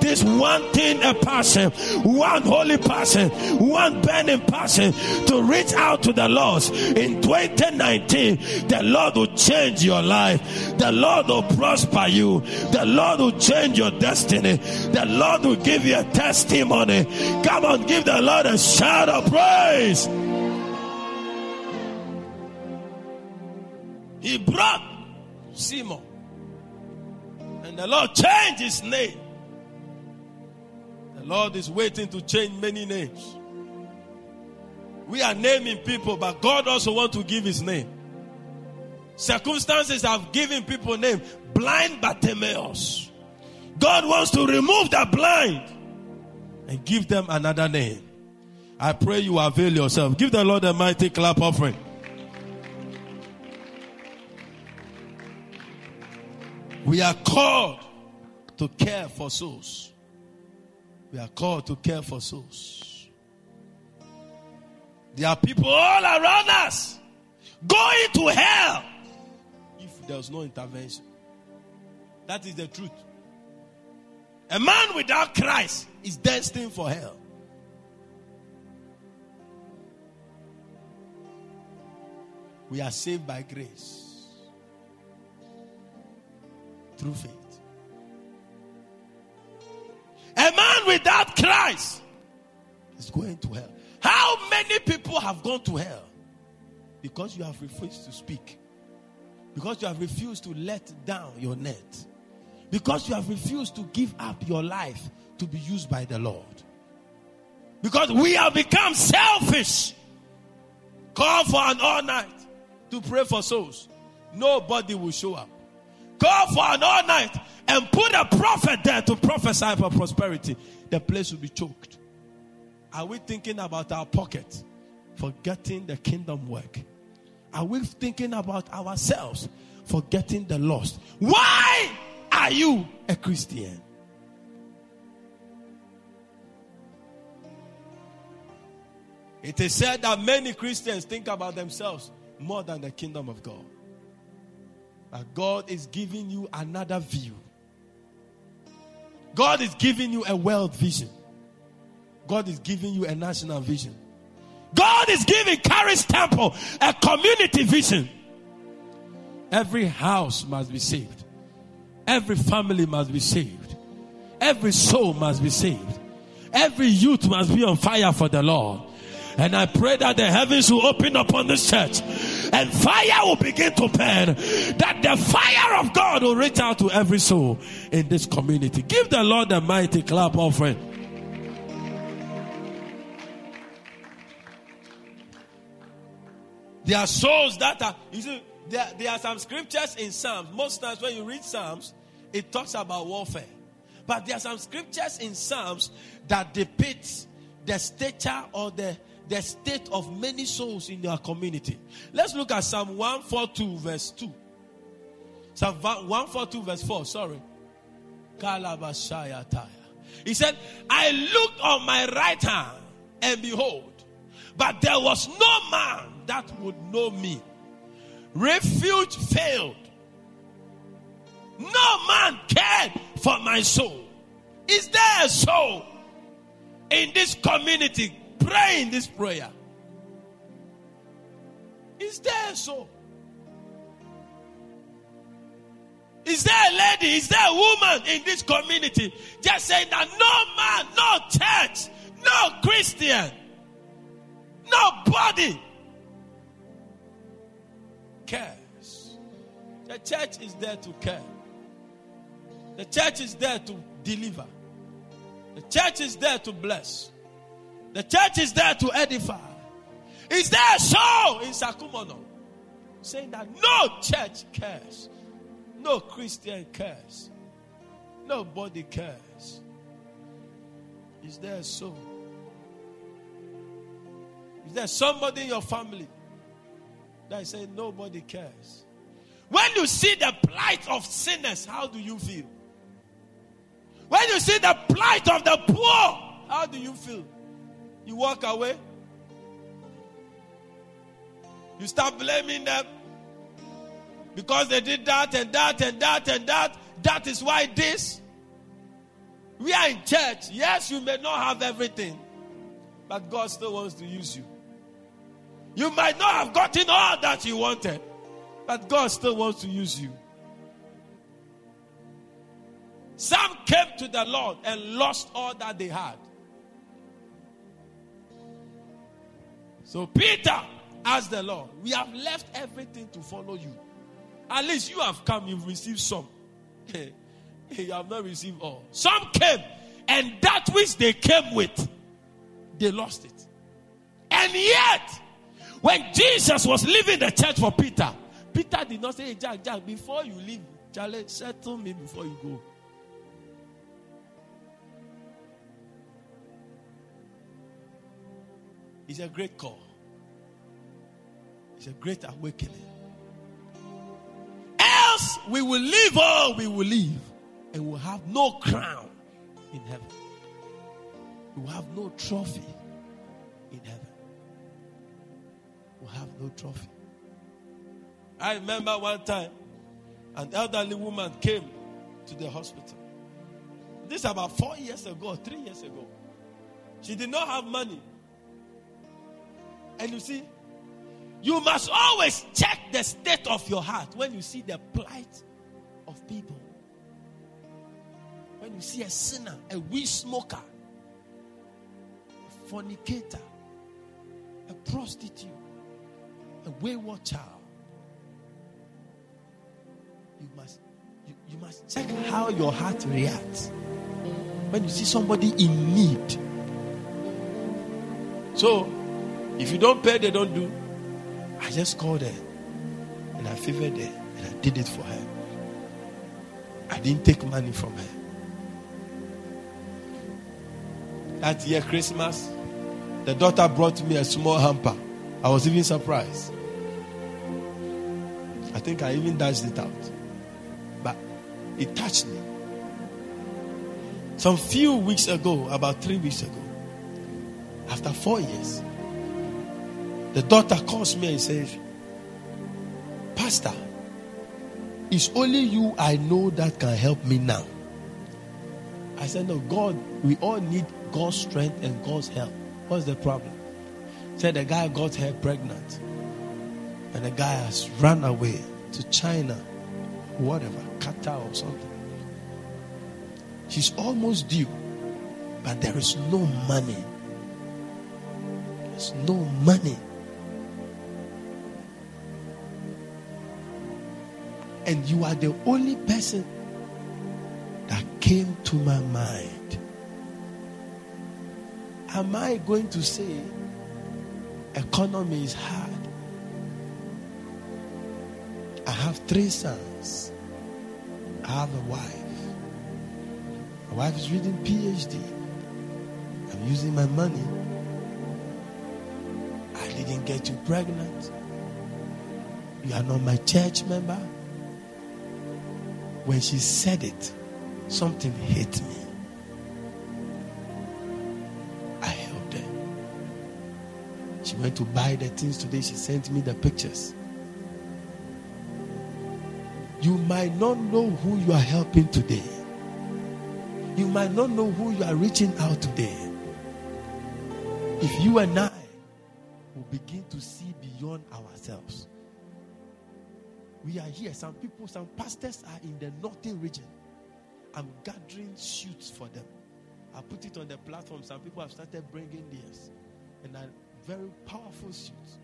this one thing a person, one holy person, one burning person to reach out to the lost. In 2019, the Lord will change change your life. The Lord will prosper you. The Lord will change your destiny. The Lord will give you a testimony. Come on, give the Lord a shout of praise. He brought Simon. And the Lord changed his name. The Lord is waiting to change many names. We are naming people, but God also wants to give his name. Circumstances have given people name. Blind Bartimaeus. God wants to remove the blind and give them another name. I pray you avail yourself. Give the Lord a mighty clap offering. We are called to care for souls. We are called to care for souls. There are people all around us going to hell if was no intervention. That is the truth. A man without Christ is destined for hell. We are saved by grace through faith. A man without Christ is going to hell. How many people have gone to hell? Because you have refused to speak. Because you have refused to let down your net. Because you have refused to give up your life to be used by the Lord. Because we have become selfish. Call for an all night to pray for souls. Nobody will show up. Call for an all night and put a prophet there to prophesy for prosperity. The place will be choked. Are we thinking about our pocket, forgetting the kingdom work? Are we thinking about ourselves, forgetting the lost? Why are you a Christian? It is said that many Christians think about themselves more than the kingdom of God. But God is giving you another view. God is giving you a world vision. God is giving you a national vision. God is giving Caris Temple a community vision. Every house must be saved. Every family must be saved. Every soul must be saved. Every youth must be on fire for the Lord. And I pray that the heavens will open upon this church and fire will begin to burn. That the fire of God will reach out to every soul in this community. Give the Lord a mighty clap offering. There are souls that are, you see, there, there are some scriptures in Psalms. Most times when you read Psalms, it talks about warfare. But there are some scriptures in Psalms that depict the stature or the, the state of many souls in your community. Let's look at Psalm 142, verse 2. Psalm 142, verse 4, sorry. Kalabashaya He said, I looked on my right hand and behold, but there was no man that would know me. Refuge failed. No man cared for my soul. Is there a soul in this community praying this prayer? Is there a soul? Is there a lady? Is there a woman in this community just saying that no man, no church, no Christian, nobody cares? The church is there to care. The church is there to deliver. The church is there to bless. The church is there to edify. Is there a soul in Sakumono saying that no church cares? No Christian cares. Nobody cares. Is there a soul? Is there somebody in your family that saying nobody cares? When you see the plight of sinners, how do you feel? When you see the plight of the poor, how do you feel? You walk away. You start blaming them because they did that and that and that and that. That is why this. We are in church. Yes, you may not have everything, but God still wants to use you. You might not have gotten all that you wanted, but God still wants to use you. Some came to the Lord and lost all that they had. So Peter asked the Lord, We have left everything to follow you. At least you have come, you've received some. you have not received all. Some came, and that which they came with, they lost it. And yet, when Jesus was leaving the church for Peter, Peter did not say, Hey, Jack, Jack, before you leave, Charlie, settle me before you go. It's a great call. It's a great awakening. Else we will leave all we will leave and we'll have no crown in heaven. We will have no trophy in heaven. We'll have no trophy. I remember one time an elderly woman came to the hospital. This about four years ago, three years ago. She did not have money. And you see, you must always check the state of your heart when you see the plight of people. When you see a sinner, a weed smoker, a fornicator, a prostitute, a wayward child, you must you, you must check how your heart reacts when you see somebody in need. So if you don't pay, they don't do. I just called her and I favored her and I did it for her. I didn't take money from her. That year, Christmas, the daughter brought me a small hamper. I was even surprised. I think I even dashed it out. But it touched me. Some few weeks ago, about three weeks ago, after four years, the daughter calls me and says, Pastor, It's only you I know that can help me now. I said, No, God, we all need God's strength and God's help. What's the problem? Said the guy got her pregnant. And the guy has run away to China, whatever, Qatar or something. She's almost due, but there is no money. There's no money. And you are the only person that came to my mind. Am I going to say economy is hard? I have three sons. I have a wife. My wife is reading PhD. I'm using my money. I didn't get you pregnant. You are not my church member. When she said it, something hit me. I helped her. She went to buy the things today. She sent me the pictures. You might not know who you are helping today. You might not know who you are reaching out today. If you and I will begin to see beyond ourselves. We are here. Some people, some pastors are in the northern region. I'm gathering shoots for them. I put it on the platform. Some people have started bringing theirs. And are very powerful shoots.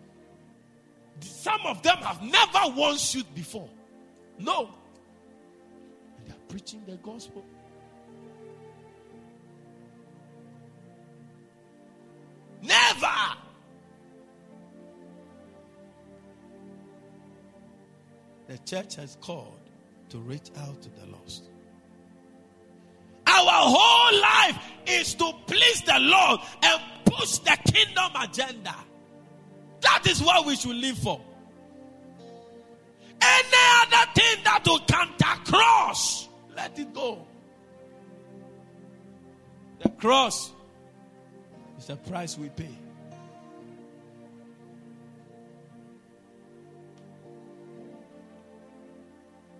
Some of them have never worn shoot before. No. And they are preaching the gospel. Never. The church has called to reach out to the lost. Our whole life is to please the Lord and push the kingdom agenda. That is what we should live for. Cross is the price we pay.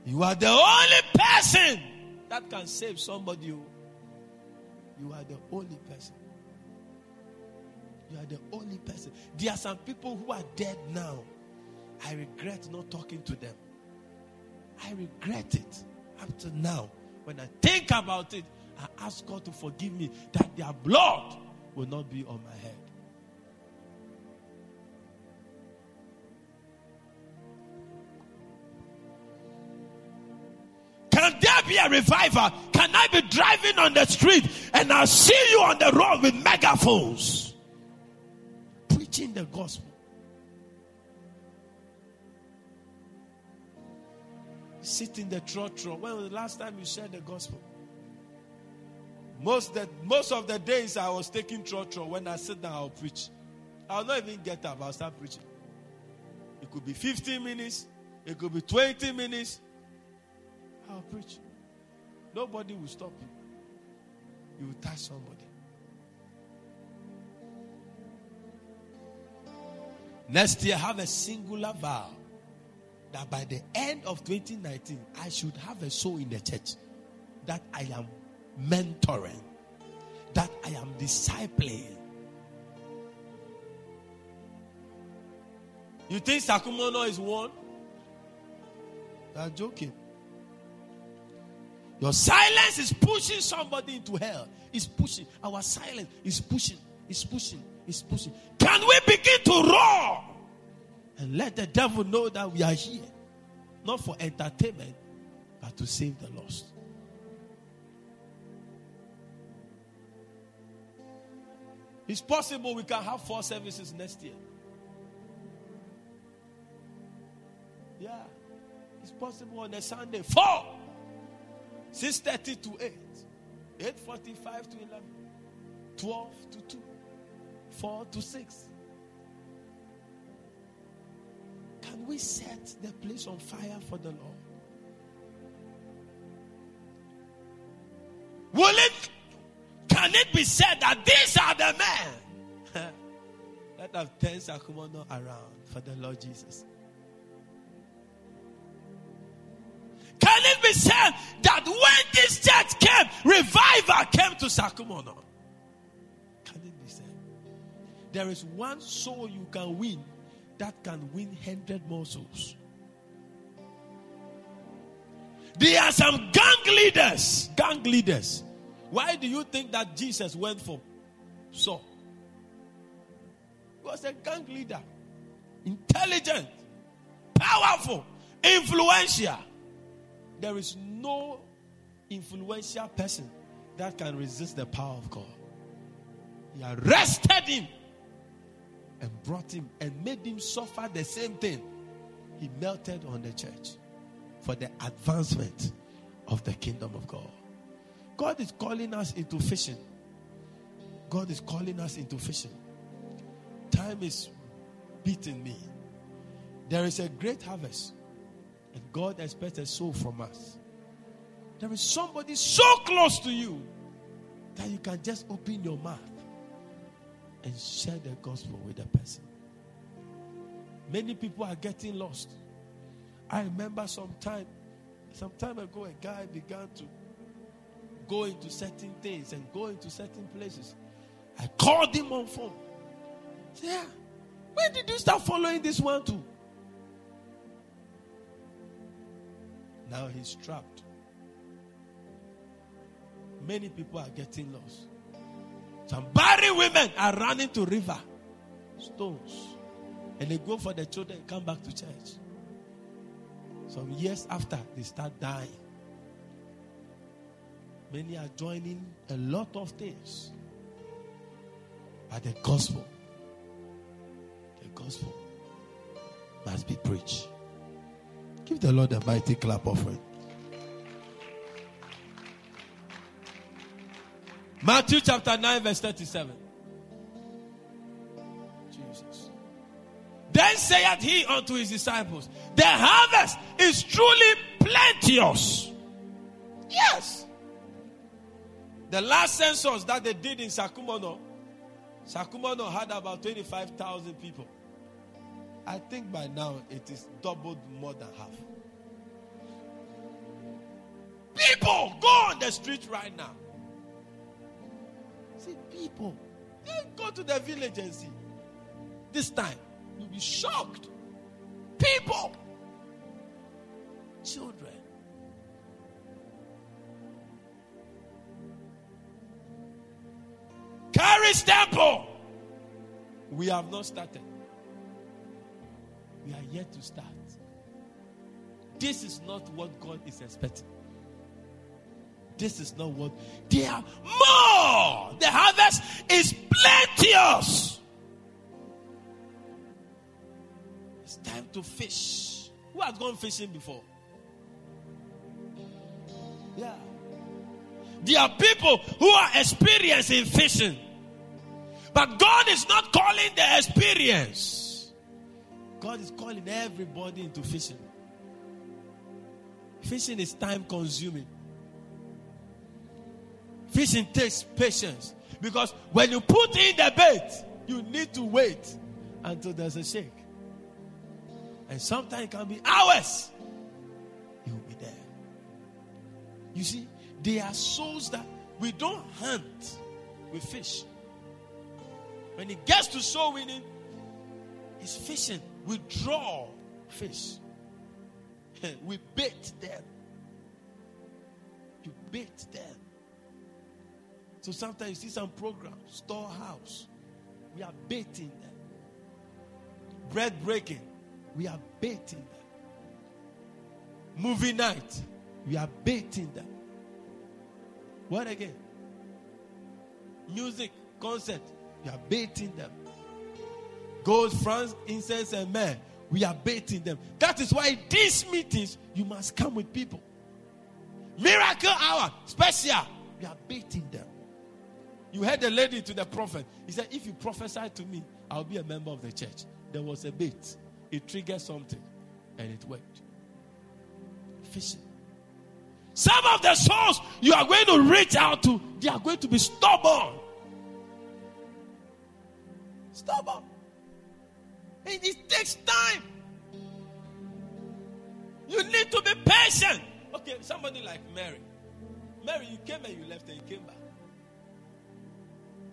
You are the only person that can save somebody. Oh. You are the only person. You are the only person. There are some people who are dead now. I regret not talking to them. I regret it up to now. When I think about it, I ask God to forgive me that their blood will not be on my head. Can there be a revival? Can I be driving on the street and I'll see you on the road with megaphones preaching the gospel? Sit in the trotro. When was the last time you shared the gospel? Most that most of the days I was taking trotro. When I sit down, I'll preach. I'll not even get up. I'll start preaching. It could be 15 minutes. It could be 20 minutes. I'll preach. Nobody will stop you. You will touch somebody. Next year, I have a singular vow that by the end of 2019, I should have a soul in the church that I am mentoring, that I am discipling. You think Sakumono is one? You are joking. Your silence is pushing somebody into hell. It's pushing. Our silence is pushing. It's pushing. It's pushing. Can we begin to roar and let the devil know that we are here? Not for entertainment, but to save the lost. It's possible we can have four services next year. Yeah. It's possible on a Sunday. Four. 6.30 to 8. 8.45 to 11. 12 to 2. 4 to 6. Can we set the place on fire for the Lord? Will it, can it be said that these that have turned Sakumono around for the Lord Jesus? Can it be said that when this church came, revival came to Sakumono? Can it be said? There is one soul you can win that can win 100 more souls. There are some gang leaders. Gang leaders. Why do you think that Jesus went for Saul? Was a gang leader. Intelligent. Powerful. Influential. There is no influential person that can resist the power of God. He arrested him and brought him and made him suffer the same thing. He melted on the church for the advancement of the kingdom of God. God is calling us into fishing. God is calling us into fishing. Time is beating me. There is a great harvest, and God expects a soul from us. There is somebody so close to you that you can just open your mouth and share the gospel with the person. Many people are getting lost. I remember some time, some time ago, a guy began to go into certain things and go into certain places. I called him on phone. Yeah, when did you start following this one too? Now he's trapped. Many people are getting lost. Some barren women are running to river, stones, and they go for the children and come back to church. Some years after, they start dying. Many are joining a lot of things. But the gospel, the gospel must be preached. Give the Lord a mighty clap offering. Matthew chapter 9, verse 37. Jesus. Then saith he unto his disciples, The harvest is truly plenteous. Yes. The last census that they did in Sakumono, Sakumono had about 25,000 people. I think by now it is doubled more than half. People go on the street right now. See, people. Go to the village and see. This time, you'll be shocked. People. Children. Caris Temple. We have not started. We are yet to start. This is not what God is expecting. This is not what they are more. The harvest is plenteous. It's time to fish. Who has gone fishing before? Yeah. There are people who are experiencing fishing. But God is not calling the experience. God is calling everybody into fishing. Fishing is time consuming. Fishing takes patience. Because when you put in the bait, you need to wait until there's a shake. And sometimes it can be hours. You will be there. You see, there are souls that we don't hunt with fish. When it gets to soul winning, it's fishing. We draw fish. we bait them. You bait them. So sometimes you see some program, storehouse. We are baiting them. Bread breaking. We are baiting them. Movie night. We are baiting them. What again? Music, concert. We are baiting them. Gold, France, incense, and men. We are baiting them. That is why these meetings, you must come with people. Miracle hour, special. We are baiting them. You heard the lady to the prophet. He said, If you prophesy to me, I'll be a member of the church. There was a bait. It triggered something and it worked. Fishing. Some of the souls you are going to reach out to, they are going to be stubborn. Stubborn. And it takes time. You need to be patient. Okay, somebody like Mary. Mary, you came and you left and you came back.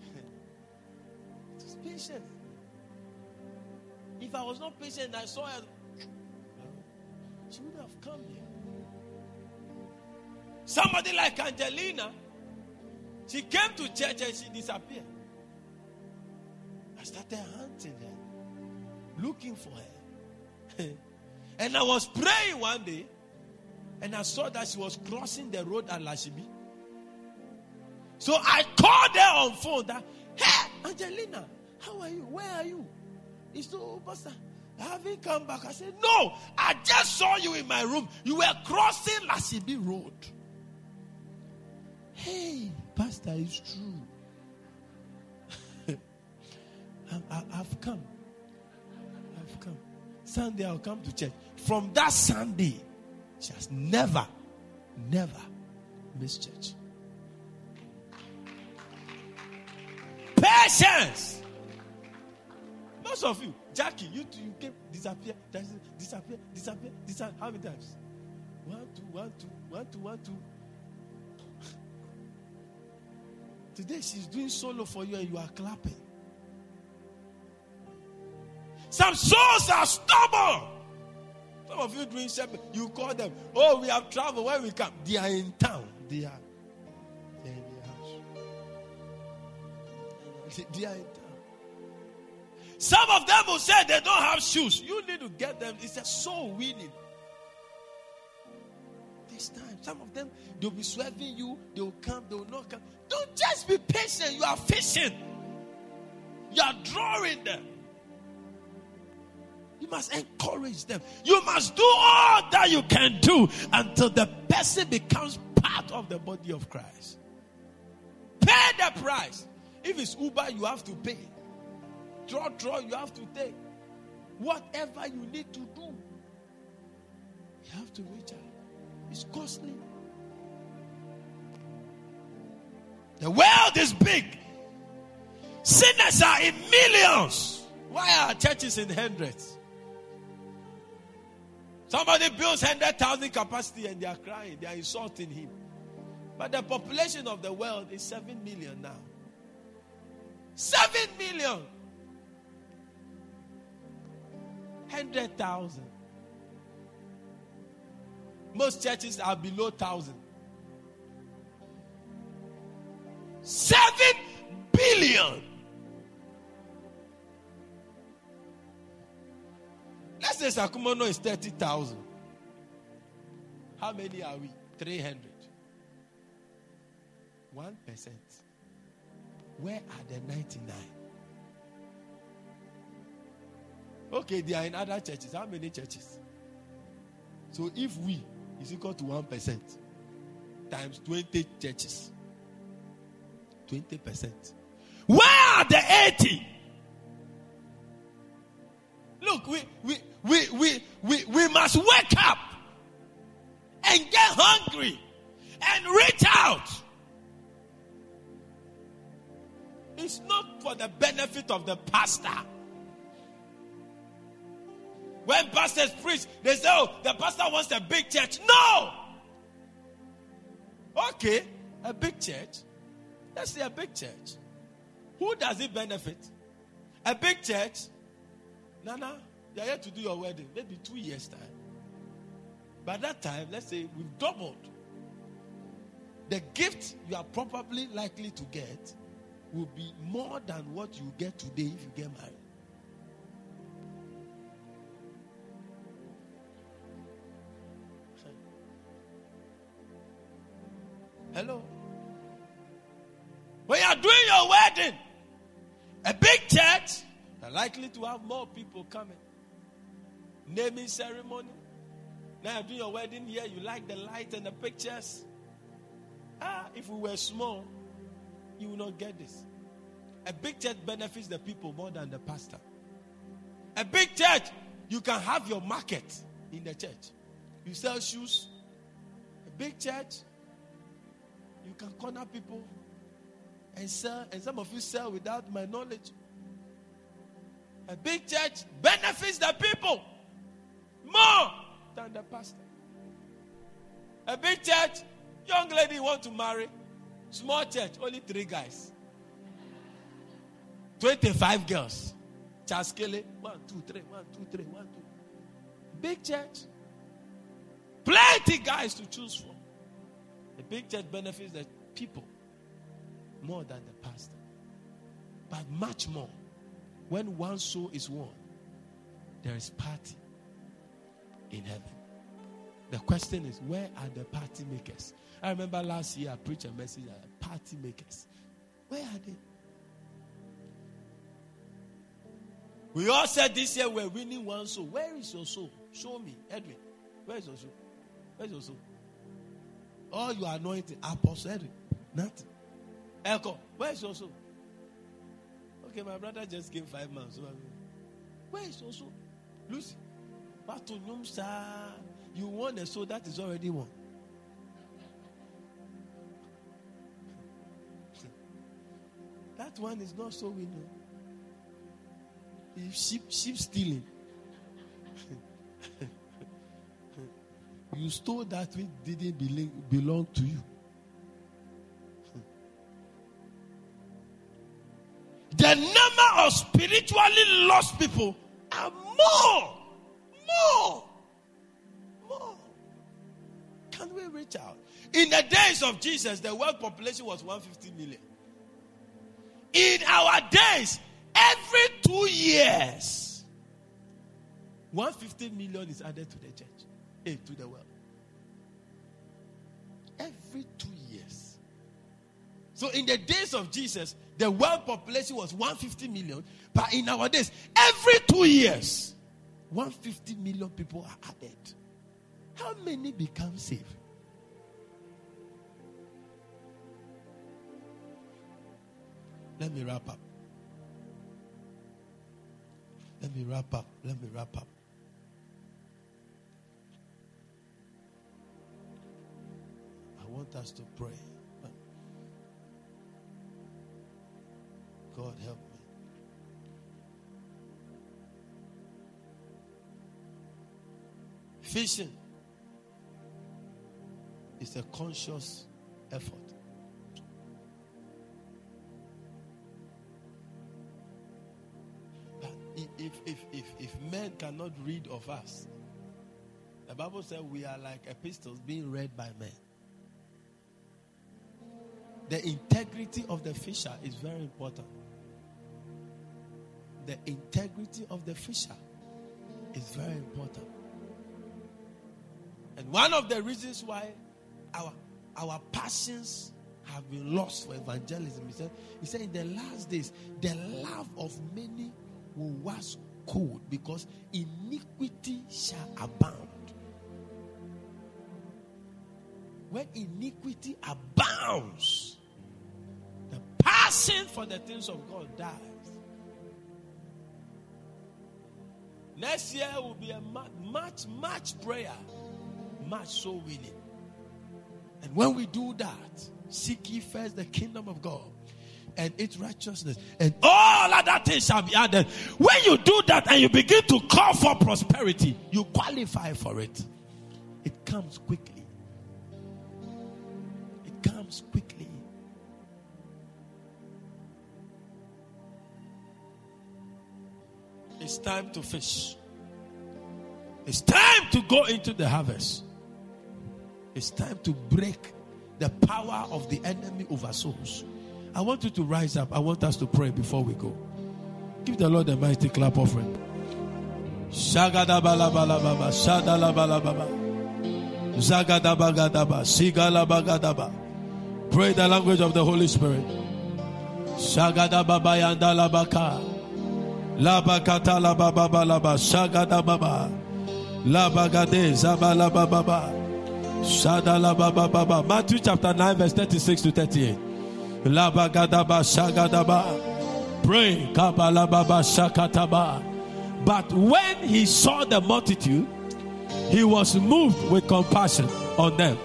Just patient. If I was not patient, I saw her. She would have come here. Somebody like Angelina, she came to church and she disappeared. I started hunting her, looking for her. and I was praying one day, and I saw that she was crossing the road at Lashibi. So I called her on phone that, hey, Angelina, how are you? Where are you? He said, oh, Pastor, haven't come back. I said, no, I just saw you in my room. You were crossing Lashibi Road. Hey, Pastor, it's true. I, have come. I've come. Sunday, I'll come to church. From that Sunday, she has never, never missed church. Patience. Most of you, Jackie, you you came disappear, disappear, disappear, disappear. How many times? One, two, one, two, one, two, one, two. Today she's doing solo for you and you are clapping. Some souls are stubborn. Some of you doing shepherd, you call them. Oh, we have traveled. Where we come? They are in town. They are. They are in the house. They are in town. Some of them will say they don't have shoes. You need to get them. It's a soul winning. This time, some of them they'll be swerving you. They will come. They will not come. Don't just be patient. You are fishing. You are drawing them. You must encourage them. You must do all that you can do until the person becomes part of the body of Christ. Pay the price. If it's Uber, you have to pay. Draw, draw, you have to take. Whatever you need to do, you have to reach out. It's costly. The world is big. Sinners are in millions. Why are churches in hundreds? Somebody builds 100,000 capacity and they are crying, they are insulting him. But the population of the world is 7 million now. 7 million. 100,000. Most churches are below 1,000. 7 billion. Let's say Sakumono is 30,000. How many are we? 300. 1%. Where are the 99? Okay, they are in other churches. How many churches? So if we is equal to 1% times 20 churches, 20%. Where are the 80? Look, we, we, we, we, we, we must wake up and get hungry and reach out. It's not for the benefit of the pastor. When pastors preach, they say, Oh, the pastor wants a big church. No! Okay, a big church. Let's say a big church. Who does it benefit? A big church. Nana, you are here to do your wedding. Maybe two years' time. By that time, let's say we've doubled. The gift you are probably likely to get will be more than what you get today if you get married. Hello? Likely to have more people coming. Naming ceremony. Now you're doing your wedding here, you like the light and the pictures. Ah, if we were small, you will not get this. A big church benefits the people more than the pastor. A big church, you can have your market in the church. You sell shoes. A big church, you can corner people and sell, and some of you sell without my knowledge. A big church benefits the people more than the pastor. A big church, young lady want to marry. Small church, only three guys. 25 girls. Chaskele, one, two, three, one, two, three, one, two. Big church. Plenty guys to choose from. The big church benefits the people more than the pastor. But much more. When one soul is won, there is party in heaven. The question is, where are the party makers? I remember last year I preached a message at party makers. Where are they? We all said this year we're winning one soul. Where is your soul? Show me. Edwin, where is your soul? Where's your soul? All you anointing, Apostle Edwin, nothing. Echo, where's your soul? Okay, my brother just gave five months. Where is also? Lucy, what to You won a soul that is already won. that one is not so winning. Sheep, sheep stealing. you stole that which didn't belong to you. The number of spiritually lost people are more, more, more. Can we reach out? In the days of Jesus, the world population was 150 million. In our days, every two years, 150 million is added to the church, eh, to the world. Every two years. So in the days of Jesus, the world population was 150 million, but in our days, every two years, 150 million people are added. How many become saved? Let me wrap up. Let me wrap up. Let me wrap up. I want us to pray. God help me. Fishing is a conscious effort. If, if, if, if men cannot read of us, the Bible says we are like epistles being read by men. The integrity of the fisher is very important. The integrity of the fisher is very important. And one of the reasons why our, our passions have been lost for evangelism, he said, he said, in the last days, the love of many will wax cold because iniquity shall abound. When iniquity abounds, the passion for the things of God dies. Next year will be a much, much prayer, much soul winning. And when we do that, seek ye first the kingdom of God and its righteousness, and all other things shall be added. When you do that and you begin to call for prosperity, you qualify for it. It comes quickly. It's time to fish. It's time to go into the harvest. It's time to break the power of the enemy over souls. I want you to rise up. I want us to pray before we go. Give the Lord a mighty clap offering. Shagadabalabalababa, Shadalabalababa, Zagadabagadaba, Sigalabagadaba. Pray the language of the Holy Spirit. Shagadababayandalabaka. Labakata lababa laba shagadababa. Labagade zabalababa. Shadalababa. Matthew chapter 9, verse 36 to 38. Labagadaba shagadaba. Pray. Kabalababa shakataba. But when he saw the multitude, he was moved with compassion on them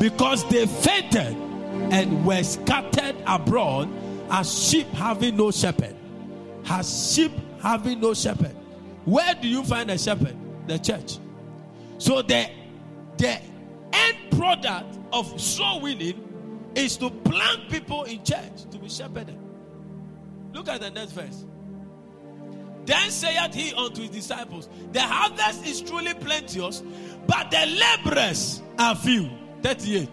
because they fainted and were scattered abroad as sheep having no shepherd. As sheep having no shepherd. Where do you find a shepherd? The church. So the the end product of soul winning is to plant people in church to be shepherded. Look at the next verse. Then saith he unto his disciples, The harvest is truly plenteous, but the laborers are few. 38.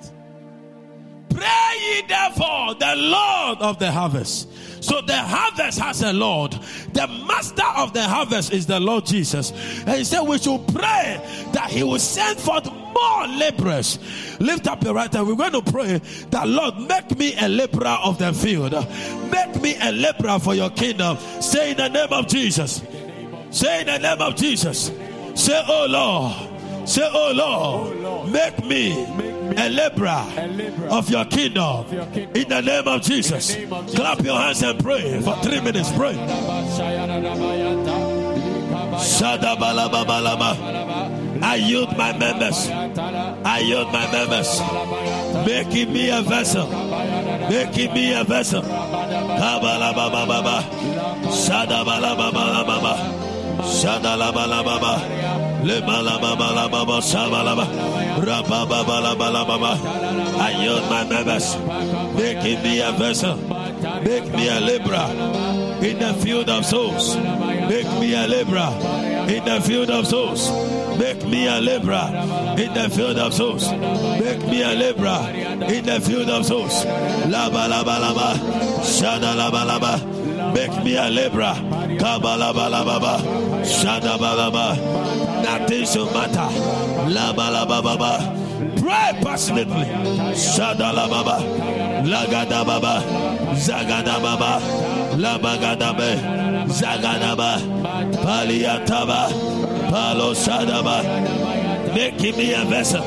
Pray ye therefore the Lord of the harvest. So the harvest has a Lord. The master of the harvest is the Lord Jesus. And he said, We should pray that he will send forth more laborers. Lift up your right hand. We're going to pray that Lord, make me a laborer of the field. Make me a laborer for your kingdom. Say in the name of Jesus. Say in the name of Jesus. Say, Oh Lord. Say, Oh Lord, make me a laborer of your kingdom. In the name of Jesus. Clap your hands and pray for three minutes. Pray. I yield my members. I yield my members. Making me a vessel. Making me a vessel. Kabalabababa. Shadabalababa. Shadalabalababa. Lebalababalababa. Shabalaba. Rabababalabalababa. I yield my members. Making me a vessel. Make me a laborer in the field of souls. Make me a laborer in the field of souls. Make me a laborer in the field of souls. Make me a laborer in the field of souls. Laba laba laba, shada laba laba. Make me a laborer. Kabala bala baba, shada bala baba. Nothing should matter. Laba laba baba. Pray passionately. Shada la baba, lagada baba, zagada baba, labagada be, zagada ba, paliataba, palo shada shadaba. Making me a vessel,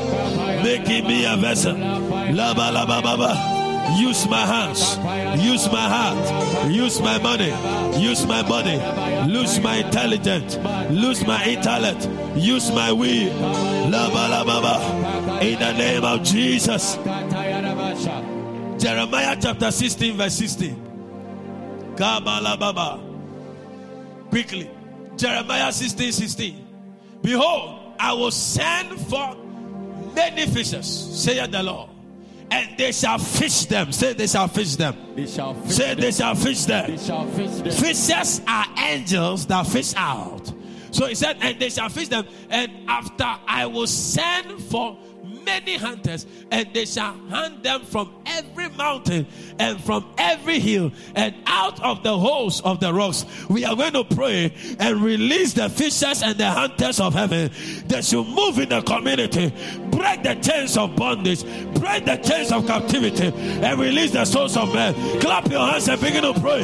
making me a vessel. Laba laba baba. Use my hands, use my heart, use my money, use my body, lose my intelligence, lose my intellect, use my will. In the name of Jesus. Jeremiah chapter 16, verse 16. Kabala Baba. Quickly. Jeremiah 16, 16. Behold, I will send for many fishes, saith the Lord, and they shall fish them. Say they shall fish them. They shall fish Say them. they shall fish them. They shall fish them. Fishers are angels that fish out. So he said, and they shall fish them. And after I will send for many hunters, and they shall hunt them from every mountain and from every hill and out of the holes of the rocks. We are going to pray and release the fishers and the hunters of heaven. They should move in the community, break the chains of bondage, break the chains of captivity, and release the souls of men. Clap your hands and begin to pray.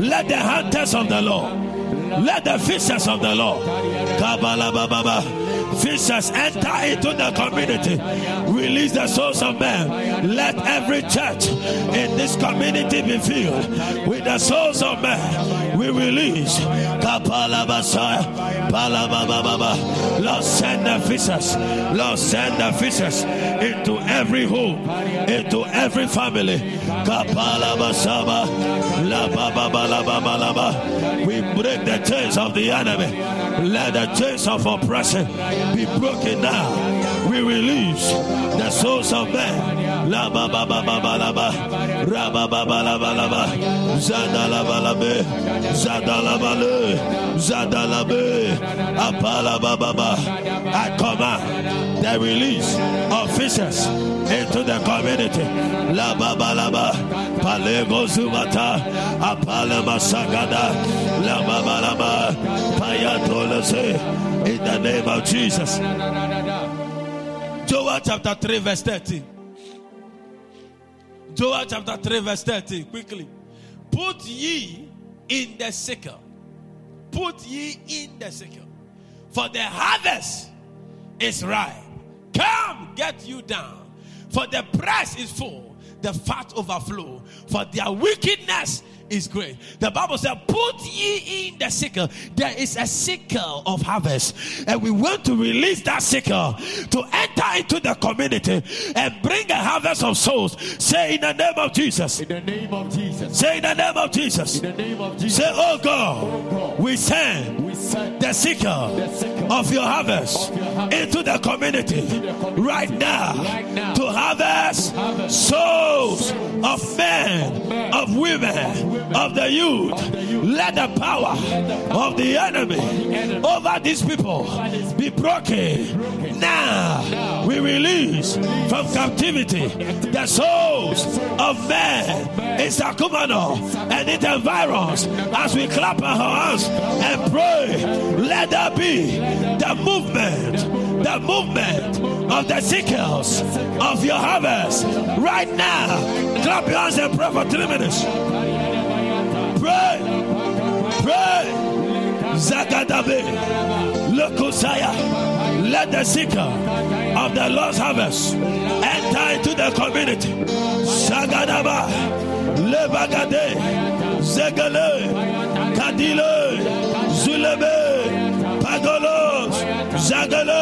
Let the hunters of the Lord, let the fishes of the Lord, fishers enter into the community, release the souls of men. Let every church in this community be filled with the souls of men. We release Lord, send the fishers, Lord, send the fishes into every home, into every family. We break the chains of the enemy. Let the chains of oppression be broken now. We release the souls of men. La ba ba ba ba ba la ba, ra ba ba ba la ba la ba, zada la ba la be, zada la ba le, zada la be, apala ba ba ba. I command the release of fishers into the community. La ba ba la ba, palego zubata, apala masagada, la ba ba la ba, payatolese. In the name of Jesus. Joel chapter 3, verse 30. Joel chapter 3, verse 30. Quickly. Put ye in the sickle. Put ye in the sickle. For the harvest is ripe. Come, get you down. For the price is full, the fat overflow. For their wickedness is great. The Bible said, Put ye in the sickle. There is a sickle of harvest, and we want to release that sickle to enter into the community and bring a harvest of souls. Say in the name of Jesus. In the name of Jesus. Say in the name of Jesus. In the name of Jesus. Say, Oh Oh God, God, we send we send the sickle the sickle of your harvest of your harvest into the community the community right now right now to harvest harvest souls of men, of women, of the youth. Let the power of the enemy over these people be broken. Now we release from captivity the souls of men in Sakumono and its environs as we clap our hands and pray. Let there be the movement, the movement of the sickles of your harvest right now. Clap your hands and pray for three minutes. Pray, pray. Zakadabe, Lokosaya. Let the seeker of the lost harvest enter into the community. Sagadaba, Lebagade, Zegale, Kadile, Zulebe, Pagolos, Zagale,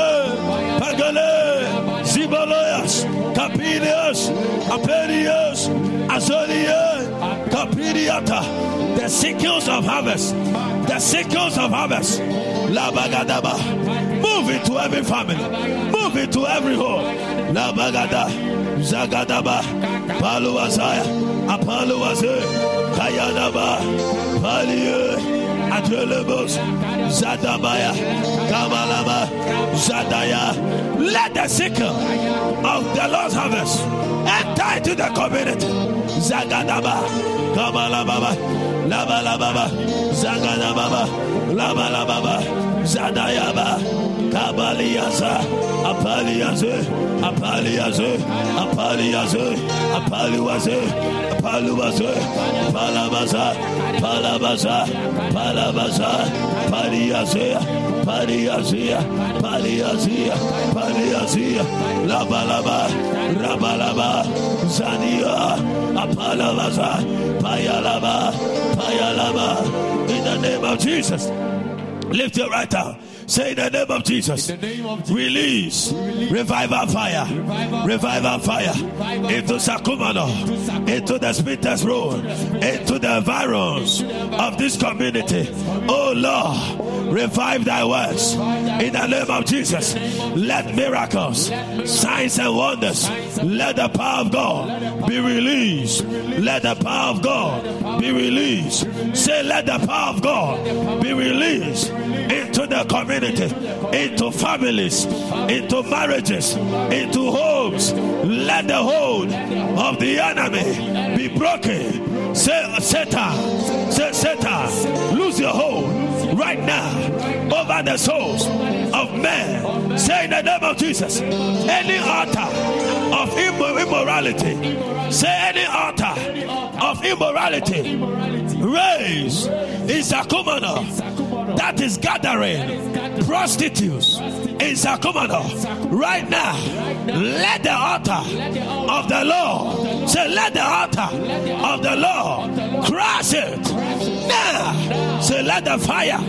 Pagale, Ziboloyas, Capilius, Apelius, Capiliata, the sickles of harvest, the sickles of harvest, Labagadaba, move into every family, move into every home, Labagada, Zagadaba, Paluazaya, Apaluaze, Kayanaba, Palie, Adelebos, Zadabaya, Kamalaba, Zadaya. Let the sickle of the Lord's harvest enter into the community. Zagadaba, Kamalababa, Labalababa, Zagadababa, Labalababa, Zadayaba, Kabaliaza, Apaliaze, Apaliaze, Apaliaze, Apaliaze, Apaliaze, Palabaza, Palabaza, Palabaza, Paliazea, Paliazea, Paliazea, Paliazea, Labalaba, Rabalaba, Zania, Apalabaza, Payalaba, Payalaba, in the name of Jesus. Lift your right hand. Say in the name of Jesus. In the name of Jesus. Release. Revival fire, revival fire. Into Sakumono, into the Spintex Road, into the environs of this community. Oh Lord, revive thy words. In the name of Jesus. Let miracles, signs, and wonders, let the power of God be released. Let the power of God be released. Say, let the power of God be released into the community, into families, into marriages, into homes. Let the hold of the enemy be broken. Say, Satan, say, Satan, lose your hold right now over the souls of men. Say in the name of Jesus, any altar of immorality, say any altar of immorality, raise in Sakumono that is gathering prostitutes in Sakumono right now. Let the altar of the Lord say, let the altar of the Lord crush it now. Say, let the fire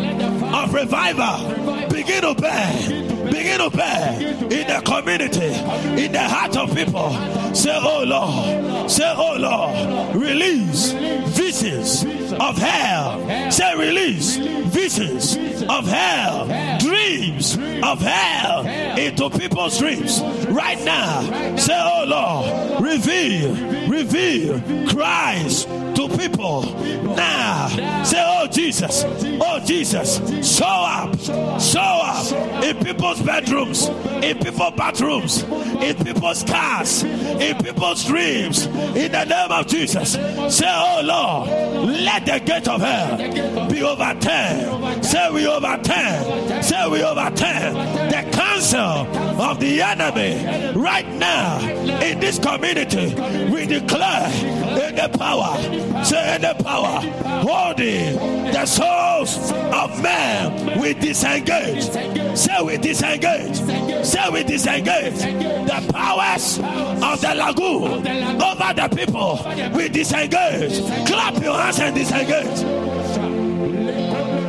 of revival begin to burn. Begin to burn in the community, in the heart of people. Say, Oh Lord, say, Oh Lord, release visions of hell. Say, release visions of hell, dreams of hell into people's dreams right now. Say, Oh Lord, reveal, reveal Christ to people now. Say, Oh Jesus, oh Jesus, show up, show up in people's bedrooms, in people's bathrooms, in people's cars, in people's dreams. In the name of Jesus, say, Oh Lord, let the gate of hell be overturned. Say, we overturn. Say, we overturn the counsel of the enemy right now in this community. We declare in the power, say in the power, holding the souls of men. We disengage. Say we disengage. Say we disengage the powers of the lagoon over the people, we disengage. Clap your hands and disengage.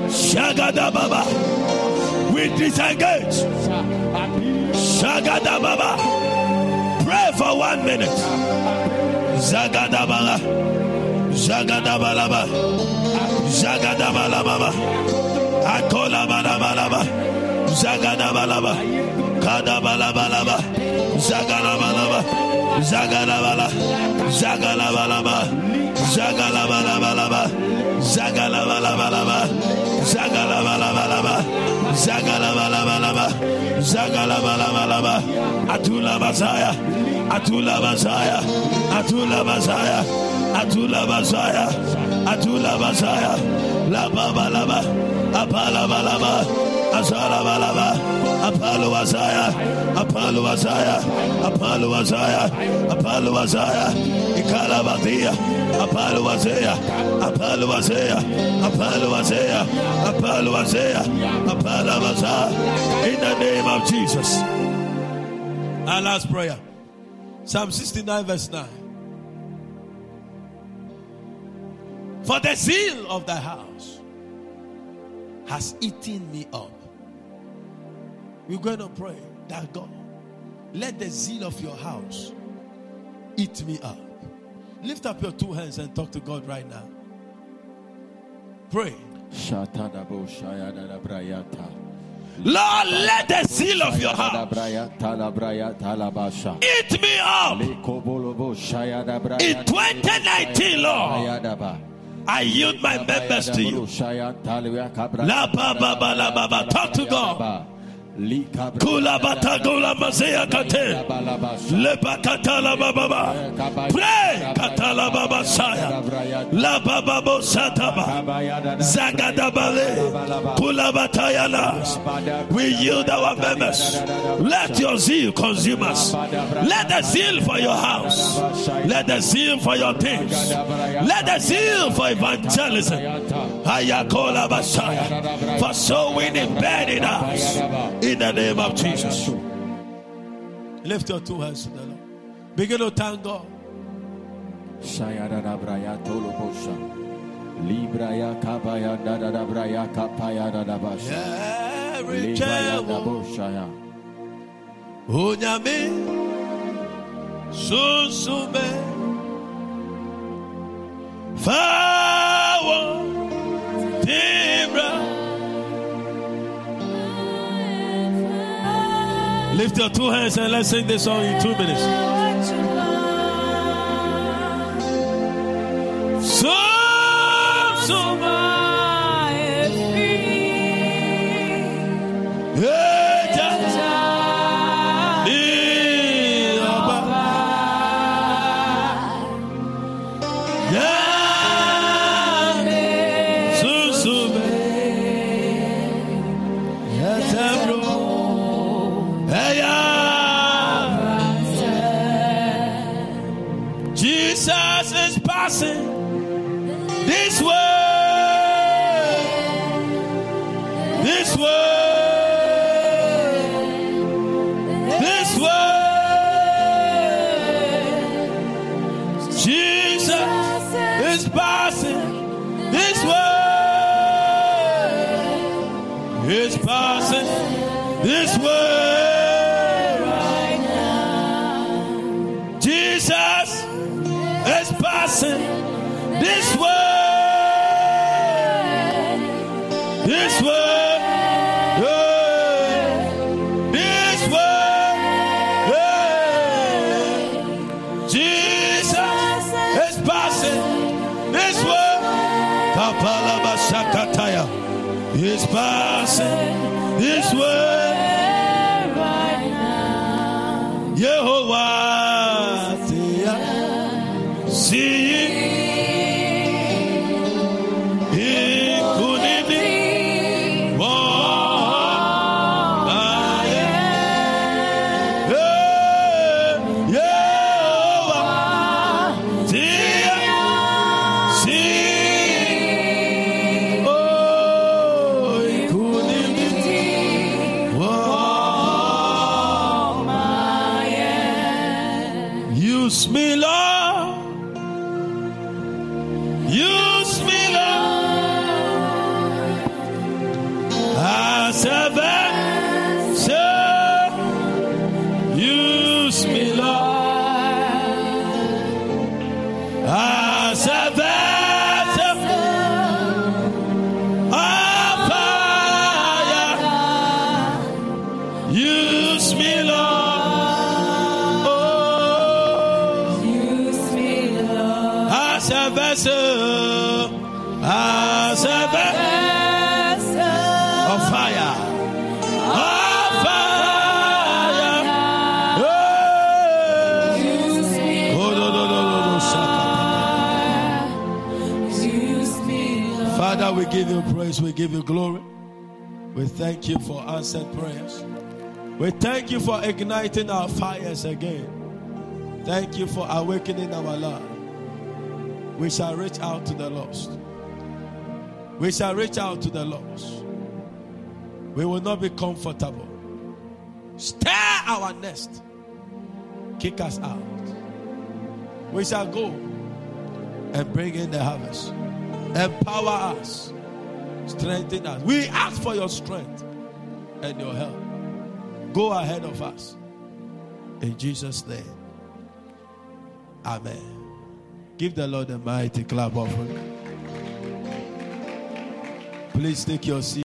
Shagada Baba. We disengage. Shagada Baba. Pray for one minute. Zagada Bala. Zagada Balaba. Zagada Balaba. Akola Balabalaba. Zagada Balaba. Kada Balabalaba. Zagala Balaba. Zagala Bala. Zagala Balaba. Zagala Balabalaba. Zagala Balabalaba. Zagala Balabalaba. Zagala Balabalaba. Zagala Balabalaba. Atula Basaya. Atula Basaya. Atula Basaya. Atula Basaya. Atula Basaya. La Baba Laba. Apala Balaba. Asala Balaba. Apalo Basaya. Apalo Basaya. Apalo Basaya. Apalo Basaya. Ikala Batia. Apalo Basaya. Apalo Basaya. Apalo Basaya. Apalo Basaya. Apalo Basaya. In the name of Jesus. Our last prayer. Psalm 69, verse 9. For the zeal of thy house has eaten me up. We're going to pray that God, let the zeal of your house eat me up. Lift up your two hands and talk to God right now. Pray. Shatadabo Shayada Brayata. Lord, let the zeal of your house eat me up. Lekobolobo Shayada Brayata. In 2019, Lord, I yield my members to you. Talk to God. Kula bata gola masaya kate. Lepa katala baba ba. Pray katala baba saya. La baba bo sataba. Zagadabale. Kula batayana. We yield our members. Let your zeal consume us. Let the zeal for your house. Let the zeal for your things. Let the zeal for evangelism. Ayakola basaya. For so winning bed in us. In the name of Jesus. Lift your two hands to the Lord. Begin to thank God. Shayada Braya Tolobosha. Libraya Kabaya Dada Braya Kapaya Dada Basha. Every Libraya chair Daboshaya. Onyame Susume Fawo Dibra Lift your two hands and let's sing this song in two minutes. Susume Eja Jesus is passing. This way this way give you glory. We thank you for answered prayers. We thank you for igniting our fires again. Thank you for awakening our love. We shall reach out to the lost. We shall reach out to the lost. We will not be comfortable. Stir our nest. Kick us out. We shall go and bring in the harvest. Empower us. Strengthen us. We ask for your strength and your help. Go ahead of us. In Jesus' name. Amen. Give the Lord a mighty clap offering. Please take your seat.